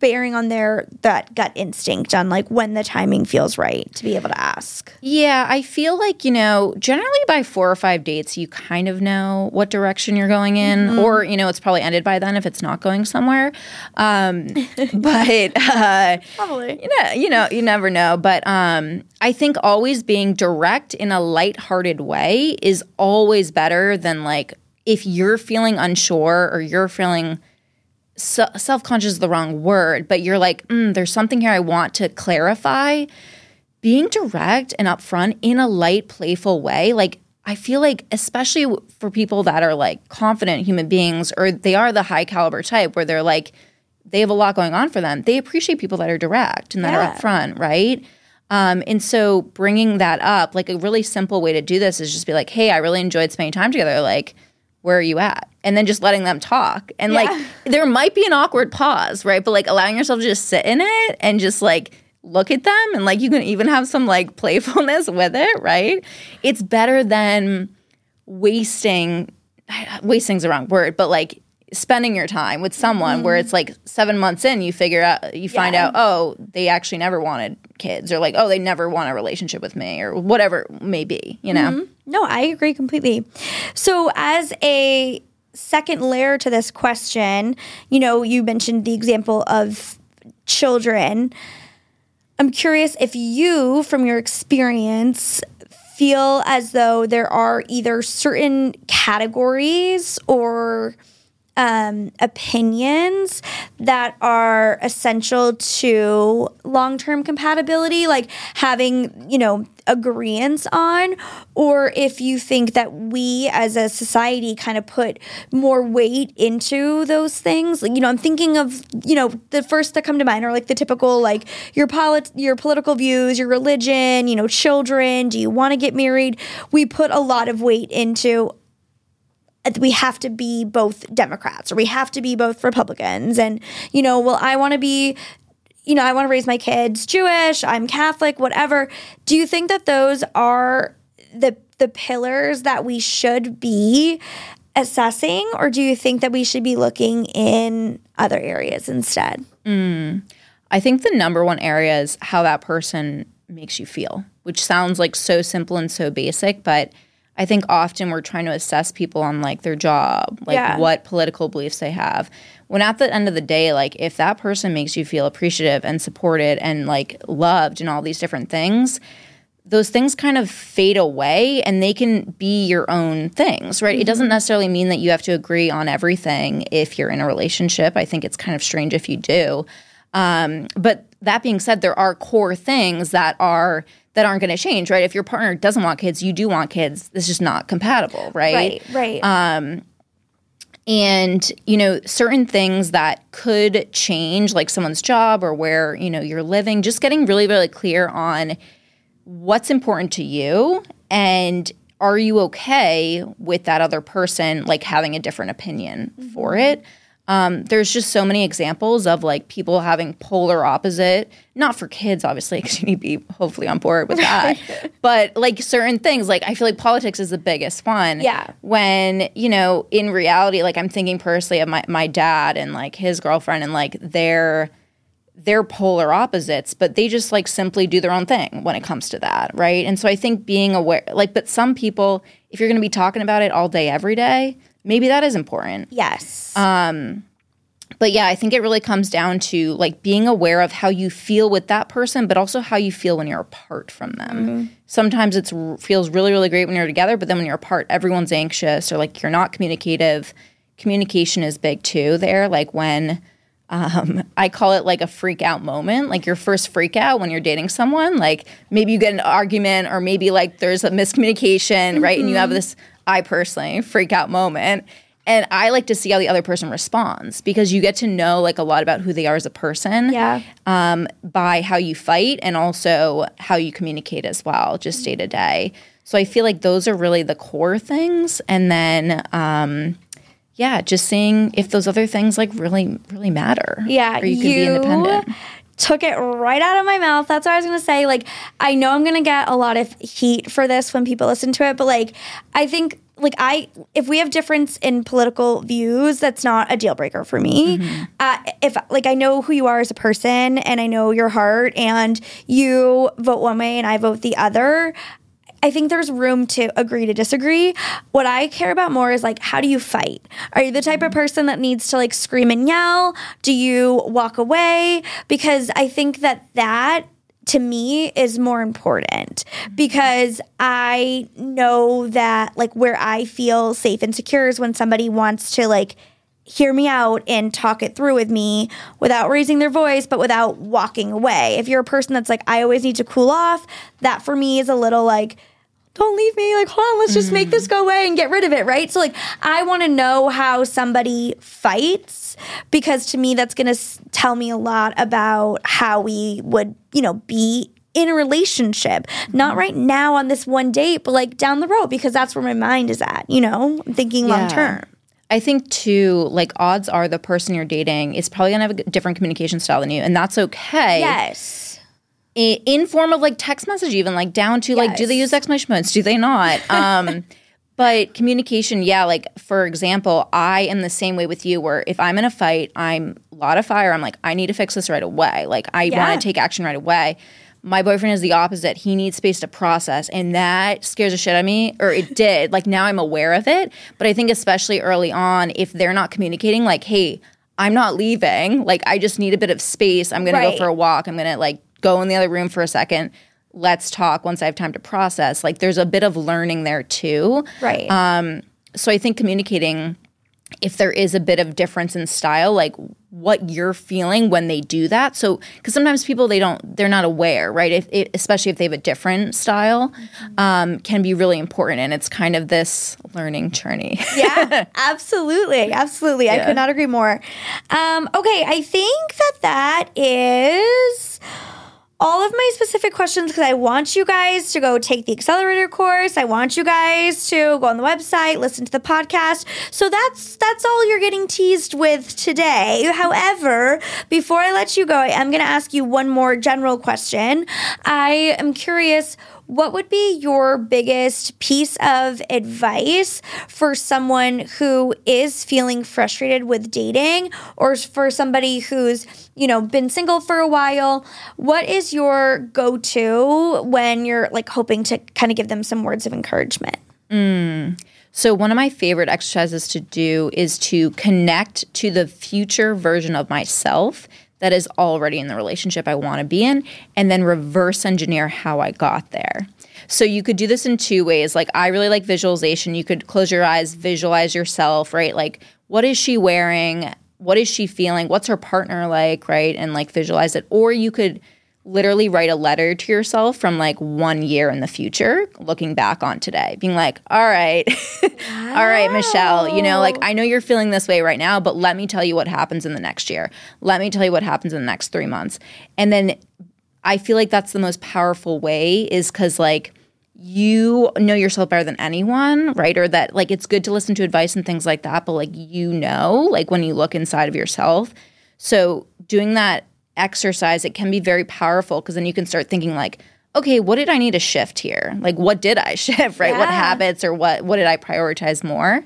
bearing on their that gut instinct on like when the timing feels right to be able to ask Yeah, I feel like, you know, generally by four or five dates, you kind of know what direction you're going in, or, you know, it's probably ended by then if it's not going somewhere. Um, but, uh, probably you know, you know, you never know. But um, I think always being direct in a lighthearted way is always better than like if you're feeling unsure or you're feeling se- self-conscious is the wrong word, but you're like, mm, there's something here I want to clarify. Being direct and upfront in a light, playful way, like I feel like, especially for people that are like confident human beings or they are the high caliber type where they're like, they have a lot going on for them. They appreciate people that are direct and that Yeah. are upfront, right? Um, and so bringing that up, like a really simple way to do this is just be like, hey, I really enjoyed spending time together. Like, where are you at? And then just letting them talk. And like, there might be an awkward pause, right? But like allowing yourself to just sit in it and just like look at them. And like, you can even have some like playfulness with it, right? It's better than wasting, wasting's the wrong word, but like, spending your time with someone where mm-hmm. it's like seven months in you figure out you find Yeah. out oh they actually never wanted kids or like oh they never want a relationship with me or whatever may be you know mm-hmm. No, I agree completely. So, as a second layer to this question, you know, you mentioned the example of children. I'm curious if you, from your experience, feel as though there are either certain categories or um, opinions that are essential to long term compatibility, like having, you know, agreements on, or if you think that we as a society kind of put more weight into those things. Like, you know, I'm thinking of, you know, the first that come to mind are like the typical, like your polit- your political views, your religion, you know, children, do you want to get married? We put a lot of weight into we have to be both Democrats or we have to be both Republicans. And, you know, well, I want to be, you know, I want to raise my kids Jewish, I'm Catholic, whatever. Do you think that those are the the pillars that we should be assessing or do you think that we should be looking in other areas instead? Mm. I think the number one area is how that person makes you feel, which sounds like so simple and so basic, but I think often we're trying to assess people on like their job, like yeah. what political beliefs they have. When at the end of the day, like if that person makes you feel appreciative and supported and like loved and all these different things, those things kind of fade away and they can be your own things, right? Mm-hmm. It doesn't necessarily mean that you have to agree on everything if you're in a relationship. I think it's kind of strange if you do. Um, but that being said, there are core things that are that aren't going to change, right? If your partner doesn't want kids, you do want kids. This is just not compatible, right? Right, right. Um, and you know certain things that could change like someone's job or where you know you're living just getting really really clear on what's important to you and are you okay with that other person like having a different opinion mm-hmm. for it um, there's just so many examples of like people having polar opposite, not for kids, obviously, because you need to be hopefully on board with that, but like certain things. Like I feel like politics is the biggest one. Yeah. When, you know, in reality, like I'm thinking personally of my, my dad and like his girlfriend and like they're they're polar opposites, but they just like simply do their own thing when it comes to that, right? And so I think being aware, like, but some people, if you're going to be talking about it all day, every day, maybe that is important. Yes. Um, but yeah, I think it really comes down to like being aware of how you feel with that person, but also how you feel when you're apart from them. Mm-hmm. Sometimes it feels really, really great when you're together, but then when you're apart, everyone's anxious or like you're not communicative. Communication is big too. There, like when um, I call it like a freak out moment, like your first freak out when you're dating someone. Like maybe you get an argument, or maybe like there's a miscommunication, mm-hmm. right? And you have mm-hmm. this I personally freak out moment. And I like to see how the other person responds because you get to know like a lot about who they are as a person. Yeah. Um, by how you fight and also how you communicate as well, just day to day. So I feel like those are really the core things. And then um, yeah, just seeing if those other things like really, really matter. Yeah. Or you can be independent took it right out of my mouth. That's what I was to say. Like, I know I'm to get a lot of heat for this when people listen to it, but like, I think like I if we have difference in political views, that's not a deal breaker for me. Mm-hmm. Uh, if like I know who you are as a person and I know your heart, and you vote one way and I vote the other, I think there's room to agree to disagree. What I care about more is like, how do you fight? Are you the type of person that needs to like scream and yell? Do you walk away? Because I think that that to me is more important because I know that like where I feel safe and secure is when somebody wants to like hear me out and talk it through with me without raising their voice, but without walking away. If you're a person that's like, I always need to cool off, that for me is a little like, don't leave me. Like, hold on, let's just make this mm. go away and get rid of it, right? So, like, I want to know how somebody fights because to me, that's going to tell me a lot about how we would, you know, be in a relationship. Not mm-hmm. right now on this one date, but like down the road because that's where my mind is at, you know, I'm thinking yeah. long term. I think too, like odds are the person you're dating is probably gonna have a different communication style than you, and that's okay. Yes in form of like text message even like down to yes. like do they use exclamation points do they not? Um but communication yeah like for example i am the same way with you where if i'm in a fight i'm a lot of fire i'm like i need to fix this right away. Like i yeah. want to take action right away. My boyfriend is the opposite. He needs space to process and that scares the shit out of me or it did. Like now i'm aware of it but i think especially early on if they're not communicating like hey i'm not leaving. Like i just need a bit of space. I'm gonna right. go for a walk. I'm gonna like go in the other room for a second let's talk once i have time to process like there's a bit of learning there too right um so i think communicating if there is a bit of difference in style, like what you're feeling when they do that. So, because sometimes people they don't they're not aware, right? If it, especially if they have a different style, um, can be really important, and it's kind of this learning journey. yeah, absolutely, absolutely. I could not agree more. Um, okay, I think that that is all of my specific questions because I want you guys to go take the accelerator course. I want you guys to go on the website, listen to the podcast. So that's that's all you're getting teased with today. However, before I let you go, I am going to ask you one more general question. I am curious what would be your biggest piece of advice for someone who is feeling frustrated with dating or for somebody who's, you know, been single for a while? What is your go-to when you're like hoping to kind of give them some words of encouragement? Mm. So, one of my favorite exercises to do is to connect to the future version of myself that is already in the relationship I want to be in, and then reverse engineer how I got there. So you could do this in two ways. Like I really like visualization. You could close your eyes, visualize yourself, right? Like what is she wearing? What is she feeling? What's her partner like, right? And like visualize it. Or you could literally write a letter to yourself from like one year in the future, looking back on today, being like, all right, wow. all right, Michelle, you know, like I know you're feeling this way right now, but let me tell you what happens in the next year. Let me tell you what happens in the next three months. And then I feel like that's the most powerful way is because like you know yourself better than anyone, right? Or that like it's good to listen to advice and things like that, but like you know, like when you look inside of yourself. So doing that exercise, it can be very powerful because then you can start thinking like, okay, what did I need to shift here? Like, what did I shift, right? Yeah. What habits or what what did I prioritize more?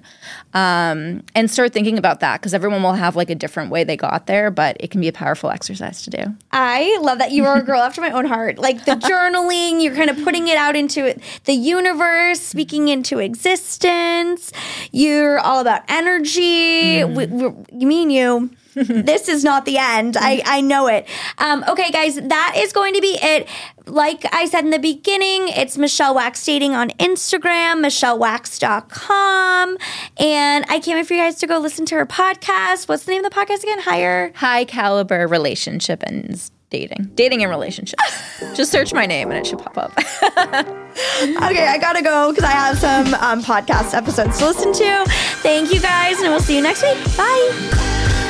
Um, and start thinking about that because everyone will have like a different way they got there, but it can be a powerful exercise to do. I love that you are a girl after my own heart. Like the journaling, you're kind of putting it out into the universe, speaking into existence. You're all about energy. Mm. We, we, me and you this is not the end. I, I know it. Um, okay, guys, that is going to be it. Like I said in the beginning, it's Michelle Wax Dating on Instagram, michellewax.com. And I can't wait for you guys to go listen to her podcast. What's the name of the podcast again? Higher? High Caliber Relationship and Dating. Dating and Relationships. Just search my name and it should pop up. okay, I gotta go because I have some um, podcast episodes to listen to. Thank you guys, and we'll see you next week. Bye.